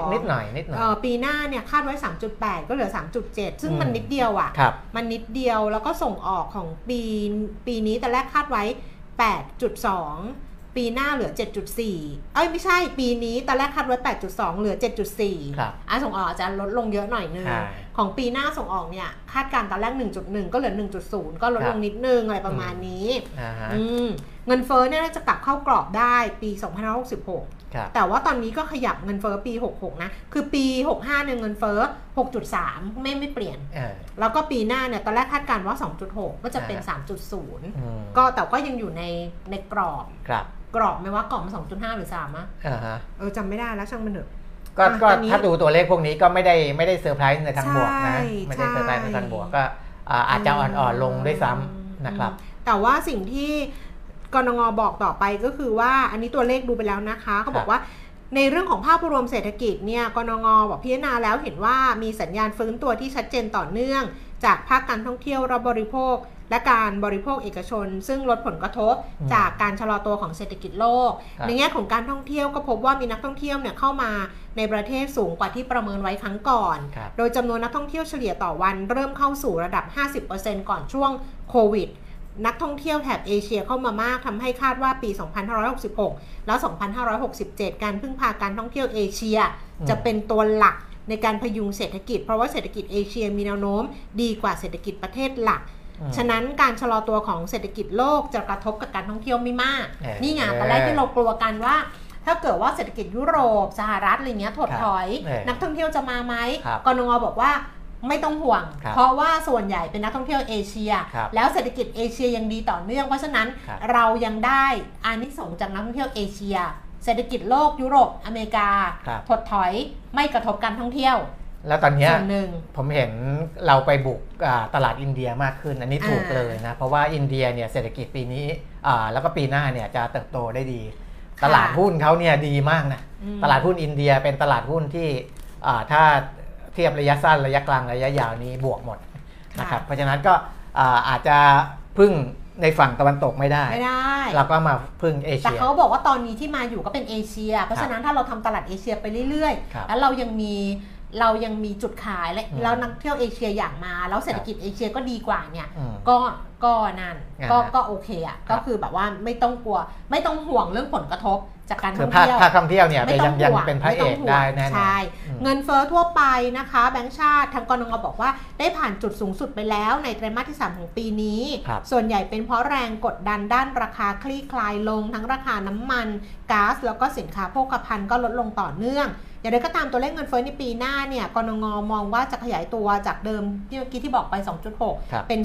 Speaker 2: 3.2
Speaker 3: นิดหน่อยนิดหน่อย
Speaker 2: เอ่อปีหน้าเนี่ยคาดไว้ 3.8 ก็เหลือ 3.7 ซึ่งมัน
Speaker 3: อืม
Speaker 2: นิดเดียวอะ
Speaker 3: ครับ
Speaker 2: มันนิดเดียวแล้วก็ส่งออกของปีปีนี้แต่แรกคาดไว้ 8.2 ปีหน้าเหลือ 7.4 เอ้ยไม่ใช่ปีนี้ตอนแรกคาดไว้ 8.2 เหลือ 7.4
Speaker 3: ครับ
Speaker 2: อะส่งออกอาจจะลดลงเยอะหน่อยนึง
Speaker 3: ใช่
Speaker 2: ของปีหน้าส่งออกเนี่ย คาดการณ์ตอนแรก 1.1 ก็เหลือ 1.0 ก็ลด
Speaker 3: ครั
Speaker 2: ล
Speaker 3: บ
Speaker 2: งนิดนึง อะไรประมาณนี้
Speaker 3: อ่าฮะ
Speaker 2: อืมเงินเฟ้อเนี่ยน่าจะกลับเข้ากรอบได้ปี 2566
Speaker 3: ครับ
Speaker 2: แต่ว่าตอนนี้ก็ขยับเงินเฟ้อปี 66 นะ คือปี 65เนี่ยเงินเฟ้อ 6.3 ไม่ไม่เปลี่ยน
Speaker 3: เออ
Speaker 2: แล้วก็ปีหน้าเนี่ยตอนแรกคาดการณ์ว่า 2.6 ก็จะเป็น
Speaker 3: อ่า
Speaker 2: 3.0
Speaker 3: อืม
Speaker 2: ก็แต่ก็ยังอยู่ในในกรอบ
Speaker 3: ครับ
Speaker 2: กรอบไหมว่ากรอบมัน2.5หรือ3อะ
Speaker 3: อ่าฮะ
Speaker 2: เออจำไม่ได้แล้วช่างมันเถอะ
Speaker 3: ก็
Speaker 2: อะ
Speaker 3: ก็
Speaker 2: ตอนนี้
Speaker 3: ถ้าดูตัวเลขพวกนี้ก็ไม่ได้ไม่ได้เซอร์ไพรส์ในทางบวก
Speaker 2: ใช่
Speaker 3: นะไม่ได้เซอร์ไพรส์ใน
Speaker 2: ใช่
Speaker 3: ทางบวกก็อ่าอาจจะอ่อนๆลงด้วยซ้ำนะครับ
Speaker 2: อืมแต่ว่าสิ่งที่กนง. บอกต่อไปก็คือว่าอันนี้ตัวเลขดูไปแล้วนะคะเขาบอกว่าในเรื่องของภาพรวมเศรษฐกิจเนี่ยกนง. บอกพิจารณาแล้วเห็นว่ามีสัญญาณฟื้นตัวที่ชัดเจนต่อเนื่อง จากภาคการท่องเที่ยวและบริโภค และการบริโภคเอกชน ซึ่งลดผลกระทบ
Speaker 3: อืม
Speaker 2: จากการชะลอตัวของเศรษฐกิจโลก
Speaker 3: ครับ
Speaker 2: ในแง่ของการท่องเที่ยวก็พบว่ามีนักท่องเที่ยวเนี่ยเข้ามาในประเทศสูงกว่าที่ประเมินไว้ครั้งก่อน
Speaker 3: ครับ
Speaker 2: โดยจำนวนนักท่องเที่ยวเฉลี่ยต่อวันเริ่มเข้าสู่ระดับ 50%ก่อนช่วงโควิดนักท่องเที่ยวแถบเอเชียเข้ามามากทำให้คาดว่าปี 2566 แล้ว 2567 การพึ่งพาการท่องเที่ยวเอเชีย
Speaker 3: อืม
Speaker 2: จะเป็นตัวหลักในการพยุงเศรษฐกิจ เพราะว่าเศรษฐกิจเอเชียมีแนวโน้ม ดีกว่าเศรษฐกิจประเทศหลัก
Speaker 3: อืม
Speaker 2: ฉะนั้นการชะลอตัวของเศรษฐกิจโลกจะกระทบกับการท่องเที่ยวไม่มาก
Speaker 3: เออ
Speaker 2: นี่ไงตอนแรกที่เรากลัวกันว่าถ้าเกิดว่าเศรษฐกิจยุโรปสหรัฐอะไรเงี้ยถดถอย
Speaker 3: เออ
Speaker 2: นักท่องเที่ยวจะมาไหม
Speaker 3: ครับ
Speaker 2: กรงบอกว่าไม่ต้องห่วง
Speaker 3: ครับ
Speaker 2: เพราะว่าส่วนใหญ่เป็นนักท่องเที่ยวเอเชีย
Speaker 3: ครับ
Speaker 2: แล้วเศรษฐกิจเอเชียยังดีต่อเนื่อง เพราะฉะนั้น
Speaker 3: ครับ
Speaker 2: เรายังได้อานิสงส์จากนักท่องเที่ยวเอเชีย เศรษฐกิจโลกยุโรปอเมริกา
Speaker 3: ครับ
Speaker 2: ถดถอยไม่กระทบการท่องเที่ยว
Speaker 3: แล้วตอนเนี้ย
Speaker 2: ส่วนหนึ่ง
Speaker 3: ผมเห็นเราไปบุกอ่าตลาดอินเดียมากขึ้น อันนี้ถูก
Speaker 2: อ่า
Speaker 3: เลยนะ เพราะว่าอินเดียเนี่ยเศรษฐกิจปีนี้อ่าแล้วก็ปีหน้าเนี่ยจะเติบโตได้ดี ตลาดหุ้นเขาเนี่ยดีมากนะ
Speaker 2: อืม
Speaker 3: ตลาดหุ้นอินเดียเป็นตลาดหุ้นที่อ่าถ้าเทียบระยะสั้นระยะกลางระยะยาวนี้บวกหมดนะครับเพราะฉะนั้นก็อ่าอาจจะพึ่งในฝั่งตะวันตกไม่ได้
Speaker 2: ไม่ได้
Speaker 3: เราก็มาพึ่งเอ
Speaker 2: แต่
Speaker 3: เชีย
Speaker 2: เขาบอกว่าตอนนี้ที่มาอยู่ก็เป็นเอเชีย เพราะฉะนั้นถ้าเราทำตลาดเอเชียไปเรื่อย
Speaker 3: ครับ
Speaker 2: ๆแล้วเรายังมี เรายังมีจุดขายและ
Speaker 3: อืม
Speaker 2: แล้วนักเที่ยวเอเชียอยากมา แล้วเศรษฐกิจเอเชียก็ดีกว่าเนี่ย
Speaker 3: อืม
Speaker 2: ก็ก็นั่น
Speaker 3: อ่า
Speaker 2: ก็
Speaker 3: ฮะ
Speaker 2: ก็โอเคอะ
Speaker 3: ครับ
Speaker 2: ก็คือแบบว่าไม่ต้องกลัว ไม่ต้องห่วงเรื่องผลกระทบ จากการ
Speaker 3: คื
Speaker 2: ท่
Speaker 3: อ
Speaker 2: อง
Speaker 3: ภาค
Speaker 2: เที่ยว
Speaker 3: ภาคท่องเที่ยวเนี่ย
Speaker 2: ไม่
Speaker 3: ยั
Speaker 2: ต้อง
Speaker 3: งยัง
Speaker 2: ห่วง
Speaker 3: เป็นพระเอก
Speaker 2: ม่ต้งห่วง
Speaker 3: ได้แน่นอน
Speaker 2: ใช่
Speaker 3: อืม
Speaker 2: เงินเฟ้อทั่วไปนะคะ แบงก์ชาติทางกรงบอกว่าได้ผ่านจุดสูงสุดไปแล้วในไตรมาสที่ 3 ของปีนี้
Speaker 3: ครับ
Speaker 2: ส่วนใหญ่เป็นเพราะแรงกดดันด้านราคาคลี่คลายลง ทั้งราคาน้ำมันก๊าซแล้วก็สินค้าโภคภัณฑ์ก็ลดลงต่อเนื่อง อย่างไรก็ตามตัวเลขเงินเฟ้อในปีหน้าเนี่ยกรงมองว่าจะขยายตัวจากเดิมที่เมื่อกี้ที่บอกไป 2.6
Speaker 3: ครับ
Speaker 2: เป็น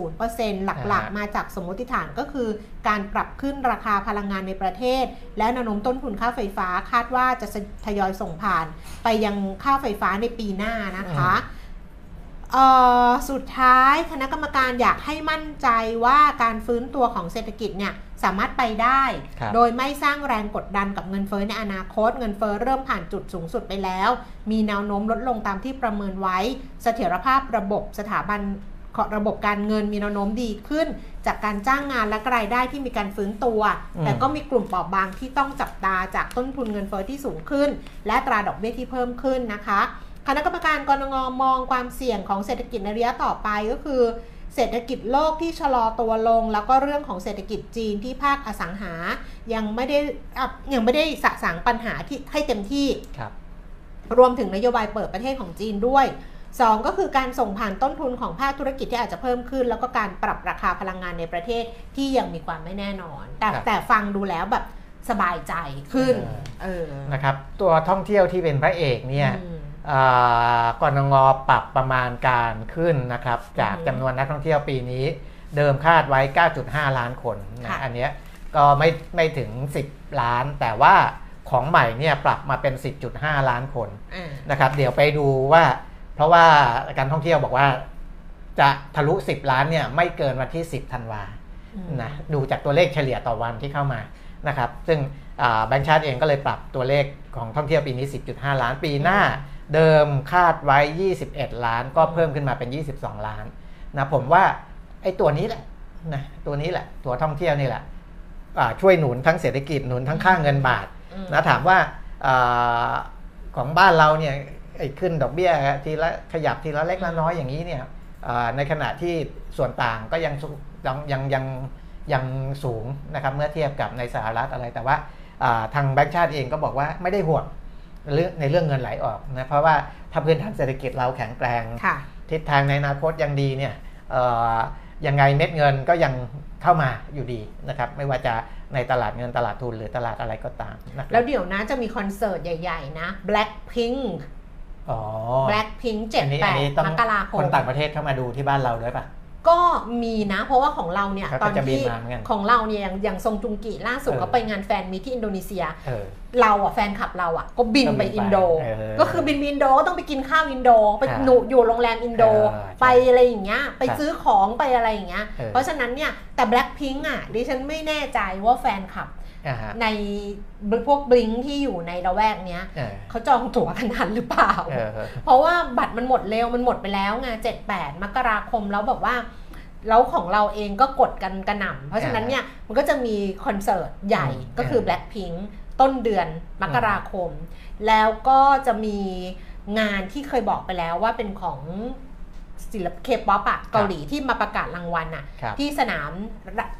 Speaker 2: 3.0%หลัก
Speaker 3: อ่าฮะ
Speaker 2: ๆมาจากสมมติฐานก็คือ การปรับขึ้นราคาพลังงานในประเทศ และแนวโน้มต้นทุนค่าไฟฟ้าคาดว่าจะทยอยส่งผ่าน ไปยังค่าไฟฟ้าในปีหน้านะคะเอ่อ สุดท้ายคณะกรรมการอยากให้มั่นใจว่าการฟื้นตัวของเศรษฐกิจเนี่ยสามารถไปได้
Speaker 3: ครับ
Speaker 2: โดยไม่สร้างแรงกดดันกับเงินเฟ้อในอนาคต เงินเฟ้อเริ่มผ่านจุดสูงสุดไปแล้ว มีแนวโน้มลดลงตามที่ประเมินไว้ เสถียรภาพระบบสถาบันระบบการเงินมีแนวโน้มดีขึ้น จากการจ้างงานและรายได้ที่มีการฟื้นตัว
Speaker 3: อืม
Speaker 2: แต่ก็มีกลุ่มเปราะบางที่ต้องจับตาจากต้นทุนเงินเฟ้อที่สูงขึ้น และอัตราดอกเบี้ยที่เพิ่มขึ้นนะคะ คณะกรรมการกรงงมองความเสี่ยงของเศรษฐกิจในระยะต่อไปก็คือ เศรษฐกิจโลกที่ชะลอตัวลง แล้วก็เรื่องของเศรษฐกิจจีนที่ภาคอสังหา ยังไม่ได้อะยังไม่ได้สะสางปัญหาที่ให้เต็มที่
Speaker 3: ครับ
Speaker 2: รวมถึงนโยบายเปิดประเทศของจีนด้วย 2 ก็คือการส่งผ่านต้นทุนของภาคธุรกิจที่อาจจะเพิ่มขึ้น แล้วก็การปรับราคาพลังงานในประเทศที่ยังมีความไม่แน่นอน แต่
Speaker 3: ครับ
Speaker 2: แต่ฟังดูแล้วแบบสบายใจขึ้น
Speaker 3: เอ
Speaker 2: เออ
Speaker 3: นะครับตัวท่องเที่ยวที่เป็นพระเอกเนี่ย
Speaker 2: อืม
Speaker 3: อ่า กรงปรับประมาณการขึ้นนะครับจาก
Speaker 2: อือฮึ
Speaker 3: จำนวนนักท่องเที่ยวปีนี้ เดิมคาดไว้ 9.5 ล้านคนนะ
Speaker 2: ค่ะ
Speaker 3: อันเนี้ยก็ไม่ไม่ถึง 10 ล้าน แต่ว่าของใหม่เนี่ยปรับมาเป็น 10.5 ล้านคน
Speaker 2: อ่า
Speaker 3: นะครับ เดี๋ยวไปดูว่า เพราะว่าการท่องเที่ยวบอกว่า จะทะลุ 10 ล้านเนี่ยไม่เกินวันที่ 10ธันวา
Speaker 2: อืม
Speaker 3: นะดูจากตัวเลขเฉลี่ยต่อวันที่เข้ามานะครับ ซึ่งอ่าแบงก์ชาติเองก็เลยปรับตัวเลขของท่องเที่ยวปีนี้ 10.5 ล้านปีหน้า เดิมคาดไว้ 21 ล้านก็เพิ่มขึ้นมาเป็น 22 ล้านนะผมว่าไอ้ตัวนี้แหละนะตัวนี้แหละ ตัวท่องเที่ยวนี่แหละอ่าช่วยหนุนทั้งเศรษฐกิจหนุนทั้งค่าเงินบาท
Speaker 2: อืม
Speaker 3: นะถามว่าอาของบ้านเราเนี่ยไอ้ขึ้นดอกเบี้ยทีละขยับทีละเล็กละน้อยอย่างนี้เนี่ยอ่าในขณะที่ส่วนต่างก็ยังสูยังยังยังยังสูงนะครับเมื่อเทียบกับในสหรัฐอะไรแต่ว่าอ่าทางแบงก์ชาติเองก็บอกว่าไม่ได้ห่วงเรื่อง ในเรื่องเงินไหลออกนะเพราะว่าถ้าพื้นฐานเศรษฐกิจเราแข็งแกร่ง
Speaker 2: ค่ะ
Speaker 3: ทิศทางในอนาคตยังดีเนี่ยเอ่อยังไงเม็ดเงินก็ยังเข้ามาอยู่ดีนะครับไม่ว่าจะในตลาดเงินตลาดทุนหรือตลาดอะไรก็ตามนะครับ
Speaker 2: แล้วเดี๋ยวนะจะมีคอนเสิร์ตใหญ่ๆนะ Blackpink
Speaker 3: อ๋อ
Speaker 2: Blackpink
Speaker 3: อันนี้อันนี้ต้อง 7-8
Speaker 2: มกราคม
Speaker 3: คนต่างประเทศเข้ามาดูที่บ้านเราด้วยป่ะ
Speaker 2: ก็มีนะ เพราะว่าของเราเนี่ย
Speaker 3: เขาก็
Speaker 2: ตอน
Speaker 3: จะบิน
Speaker 2: ที่
Speaker 3: มาเหมือนกัน
Speaker 2: ของเราเนี่ยอย่างอย่างซงจุงกิล่าสุด
Speaker 3: เออ
Speaker 2: ก็ไปงาน fan meet ที่อินโดนีเซีย
Speaker 3: เออ
Speaker 2: เราอะแฟนคลับเราอะก็บิน
Speaker 3: ก็บิน
Speaker 2: ไปอินโด
Speaker 3: ไปเออ
Speaker 2: ก็คือบินไปอินโดก็ต้องไปกินข้าวอินโดไป
Speaker 3: อ่า
Speaker 2: หนูอยู่โรงแรมอินโด
Speaker 3: เออใช่
Speaker 2: ไปอะไรอย่างเงี้ยไป
Speaker 3: ครับ
Speaker 2: ซื้อของไปอะไรอย่างเงี้ย
Speaker 3: เออ
Speaker 2: เพราะฉะนั้นเนี่ยแต่ Blackpink อะดิฉันไม่แน่ใจว่าแฟนคลับ
Speaker 3: อ่าฮะ
Speaker 2: ในพวกบลิงที่อยู่ในละแวกเนี้ย
Speaker 3: เออ
Speaker 2: เขาจองตั๋วกันทันหรือเปล่า
Speaker 3: เออเออ
Speaker 2: เพราะว่าบัตรมันหมดเร็วมันหมดไปแล้วไงเจ็ดแปดมกราคมแล้วแบบว่าแล้วของเราเองก็กดกันกระหน่ำเพราะฉะนั้นเนี่ยมันก็จะมีคอนเสิร์ตใหญ่
Speaker 3: อืม
Speaker 2: ก็คือ
Speaker 3: เออ
Speaker 2: Blackpink ต้นเดือนมกราคม แล้วก็จะมีงานที่เคยบอกไปแล้วว่าเป็นของ ศิลปเคป๊อปอะเกาหลีที่มาประกาศรางวัลอะ
Speaker 3: ครับ
Speaker 2: ที่สนาม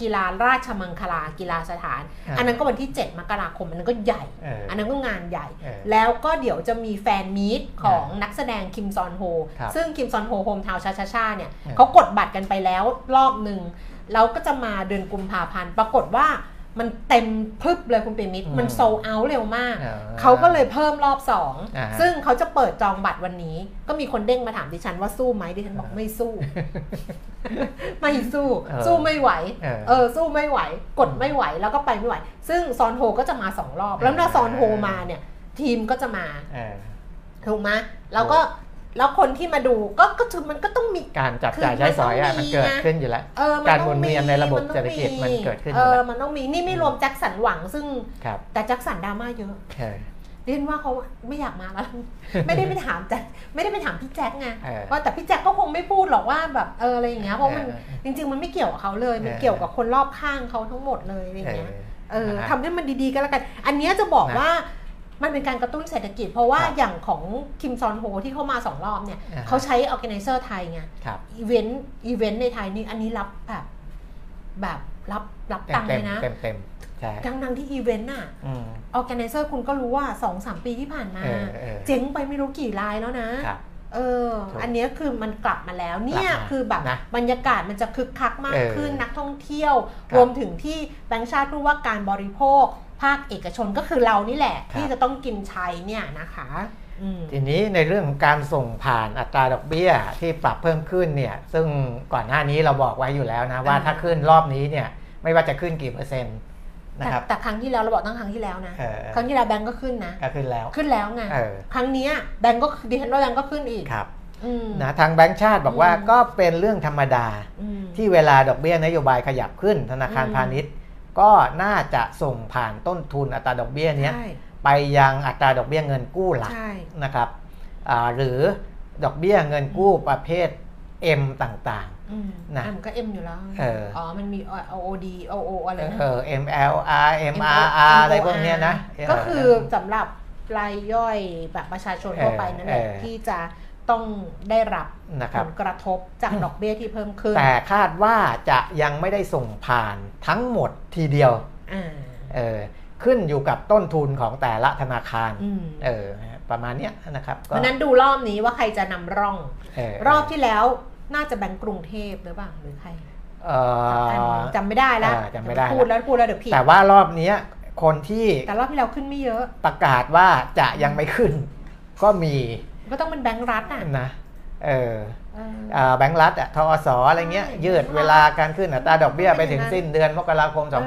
Speaker 2: กีฬาราชมังคลากีฬาสถาน
Speaker 3: อ่า
Speaker 2: อันนั้นก็วันที่ 7 มกราคมอันนั้นก็ใหญ่
Speaker 3: เออ
Speaker 2: อันนั้นก็งานใหญ่
Speaker 3: เออ
Speaker 2: แล้วก็เดี๋ยวจะมี fan meet ของนักแสดงคิมซอนโฮ
Speaker 3: ครับ
Speaker 2: ซึ่งคิมซอนโฮ Hometown Cha-Cha-Cha เนี่ย
Speaker 3: เออ
Speaker 2: เขากดบัตรกันไปแล้วรอบหนึ่งแล้วก็จะมาเดือนกุมภาพันธ์ปรากฏว่า มันเต็มพรึบเลยคุณเปรมิตร
Speaker 3: อืม
Speaker 2: มันโซเอาเร็วมาก
Speaker 3: อ่า
Speaker 2: เขาก็เลยเพิ่มรอบสอง
Speaker 3: อ่า
Speaker 2: ซึ่งเขาจะเปิดจองบัตรวันนี้ ก็มีคนเด้งมาถามดิฉันว่าสู้ไหมดิฉันบอกไม่สู้ ไม่สู้
Speaker 3: เออ
Speaker 2: สู้ไม่ไหว
Speaker 3: เออ
Speaker 2: เออ สู้ไม่ไหว กดไม่ไหว แล้วก็ไปไม่ไหว ซึ่งซอนโฮก็จะมาสองรอบ แล้วถ้า
Speaker 3: เออ
Speaker 2: ซอนโฮมาเนี่ย ทีมก็จะมา
Speaker 3: เออ
Speaker 2: ถูกไหมแล้วก็ แล้วคนที่มาดูก็ก็ถือมันก็ต้องมี
Speaker 3: การจับจ่ายใช้สอยอะ
Speaker 2: คือมัน
Speaker 3: มันเกิด
Speaker 2: ต้องมี
Speaker 3: ขึ้นอยู่แล้ว
Speaker 2: เออมัน
Speaker 3: การ
Speaker 2: ต้อง
Speaker 3: หมุนเวียนในระบบ
Speaker 2: ต้อง
Speaker 3: เศรษฐกิจมันเกิดขึ้นอ
Speaker 2: เอยู่อ
Speaker 3: แล้ว
Speaker 2: มันต้องมีนี่ไม่รวมแจ็คสันหวังซึ่ง
Speaker 3: ครับ
Speaker 2: แต่แจ็คสันดราม่าเยอะ
Speaker 3: เออ
Speaker 2: เรียนว่าเขาไม่อยากมาแล้วไม่ได้ไปถามแจ็คไม่ได้ไปถามพี่แจ็คไง
Speaker 3: เออ
Speaker 2: ว่าแต่พี่แจ็คก็คงไม่พูดหรอกว่าแบบเอออะไรอย่างเงี้ยเพราะมัน
Speaker 3: เออ
Speaker 2: จริง ๆ มันไม่เกี่ยวกับเขาเลย มัน
Speaker 3: เออ
Speaker 2: เกี่ยวกับคนรอบข้างเขาทั้งหมดเลยอะไรอย่าง
Speaker 3: เอ
Speaker 2: เงี้ย
Speaker 3: อ
Speaker 2: เออ
Speaker 3: นะฮะ
Speaker 2: ทำให้มันดีๆก็แล้วกัน อันเนี้ยจะบอก
Speaker 3: นะ
Speaker 2: ว่า มันเป็นการกระตุ้นเศรษฐกิจ เพราะว่า
Speaker 3: ครับ
Speaker 2: อย่างของคิมซอนโฮที่เข้ามาสองรอบเนี่ย
Speaker 3: อ่าฮะ
Speaker 2: เขาใช้ organizer ไทยไง
Speaker 3: ครับ
Speaker 2: event event ในไทยนี่อันนี้รับแบบแบบรับรับตังค์
Speaker 3: เต็ม
Speaker 2: เลยนะ
Speaker 3: เต็มเต็มใช่
Speaker 2: ทั้งทั้งๆที่อีเวนต์น่ะ
Speaker 3: อืม
Speaker 2: organizer คุณก็รู้ว่า2อสปีที่ผ่านมา
Speaker 3: เออเออ
Speaker 2: เจ๊งไปไม่รู้กี่รายแล้วนะ
Speaker 3: ครับ
Speaker 2: เออ
Speaker 3: ถูก
Speaker 2: อันเนี้ยคือมันกลับมาแล้วเนี่ย
Speaker 3: กลับมา
Speaker 2: คือแบบ
Speaker 3: นะ
Speaker 2: บรรยากาศมันจะคึกคักมาก
Speaker 3: เออ
Speaker 2: ขึ้นนักท่องเที่ยว
Speaker 3: ครับ
Speaker 2: รวมถึงที่แบงค์ชาติพูดว่าการบริโภค ภาคเอกชนก็คือเรานี่แหละ
Speaker 3: ครับ
Speaker 2: ที่จะต้องกินใช้เนี่ยนะคะอืม
Speaker 3: ทีนี้ในเรื่องของการส่งผ่านอัตราดอกเบี้ยที่ปรับเพิ่มขึ้นเนี่ย ซึ่งก่อนหน้านี้เราบอกไว้อยู่แล้วนะว่า
Speaker 2: อ่า
Speaker 3: ถ้าขึ้นรอบนี้เนี่ยไม่ว่าจะขึ้นกี่เปอร์เซ็นต์นะ
Speaker 2: แต่
Speaker 3: ครับ
Speaker 2: แต่ครั้งที่แล้วเราบอกตั้งครั้งที่แล้วนะ
Speaker 3: เออ
Speaker 2: ครั้งที่แล้วแบงก์ก็ขึ้นนะ
Speaker 3: ก็ขึ้นแล้ว
Speaker 2: ขึ้นแล้วไง
Speaker 3: เออ
Speaker 2: ครั้งเนี้ยแบงก์ก็ดิฉันว่าแบงก์ก็ขึ้นอีก
Speaker 3: ครับ
Speaker 2: อืม
Speaker 3: นะทางแบงก์ชาติบอกว่า
Speaker 2: อืม
Speaker 3: ก็เป็นเรื่องธรรมดา
Speaker 2: อืม
Speaker 3: ที่เวลาดอกเบี้ยนโยบายขยับขึ้นธนาคาร
Speaker 2: อืม
Speaker 3: พาณิชย์ ก็น่าจะส่งผ่านต้นทุนอัตราดอกเบี้ยเนี้ย
Speaker 2: ใช่
Speaker 3: ไปยังอัตราดอกเบี้ยเงินกู้หลัก
Speaker 2: ใช่
Speaker 3: นะครับอ่าหรือดอกเบี้ยเงินกู้ประเภท M ต่าง
Speaker 2: อืม
Speaker 3: นะ
Speaker 2: อ่มันก็เอ็มอยู่แล้ว
Speaker 3: เออ
Speaker 2: อ๋อ มันมี O O D O O อะไร
Speaker 3: ๆ
Speaker 2: นะ
Speaker 3: เออ MLR MRR อะไรพวกเนี้ยนะ
Speaker 2: ก็คือสำหรับรายย่อยแบบประชาชนทั่วไปนั่นแหละ
Speaker 3: เออ
Speaker 2: ที่จะ ต้องได้รับ
Speaker 3: นะค
Speaker 2: ผ
Speaker 3: รับ
Speaker 2: ลกระทบจากดอกเบี้ยที่เพิ่มขึ้น
Speaker 3: แต่คาดว่าจะยังไม่ได้ส่งผ่านทั้งหมดทีเดียว
Speaker 2: อ่า
Speaker 3: เออขึ้นอยู่กับต้นทุนของแต่ละธนาคาร
Speaker 2: อืม
Speaker 3: เออประมาณเนี้ยนะครับ
Speaker 2: เพราะฉะนั้นดูรอบนี้ว่าใครจะนำร่อง
Speaker 3: เออ
Speaker 2: รอบที่แล้วน่าจะแบงก์กรุงเทพหรือเปล่าหรือใคร
Speaker 3: เอ่อ
Speaker 2: จำไม่ได้แล้ว
Speaker 3: เออจำไม่ได้
Speaker 2: พูดแล้วพูดแล้วเดี๋ยวผิด
Speaker 3: แต่ว่ารอบเนี้ยคนที่
Speaker 2: แต่รอบที่แล้วขึ้นไม่เยอะ
Speaker 3: ประกาศว่าจะยังไม่ขึ้น ก็มี
Speaker 2: ก็ต้องเป็นแบงก์รัฐอะ
Speaker 3: นะเออ
Speaker 2: เออ
Speaker 3: อ่าแบงก์รัฐอะทอสอะไรเงี้ย
Speaker 2: ใช่
Speaker 3: ยืดเวลาการขึ้นอัตราดอกเบี้ยไปถึง
Speaker 2: เป็นอย่างนั้น
Speaker 3: สิ้นเดือนมกราคม
Speaker 2: เออ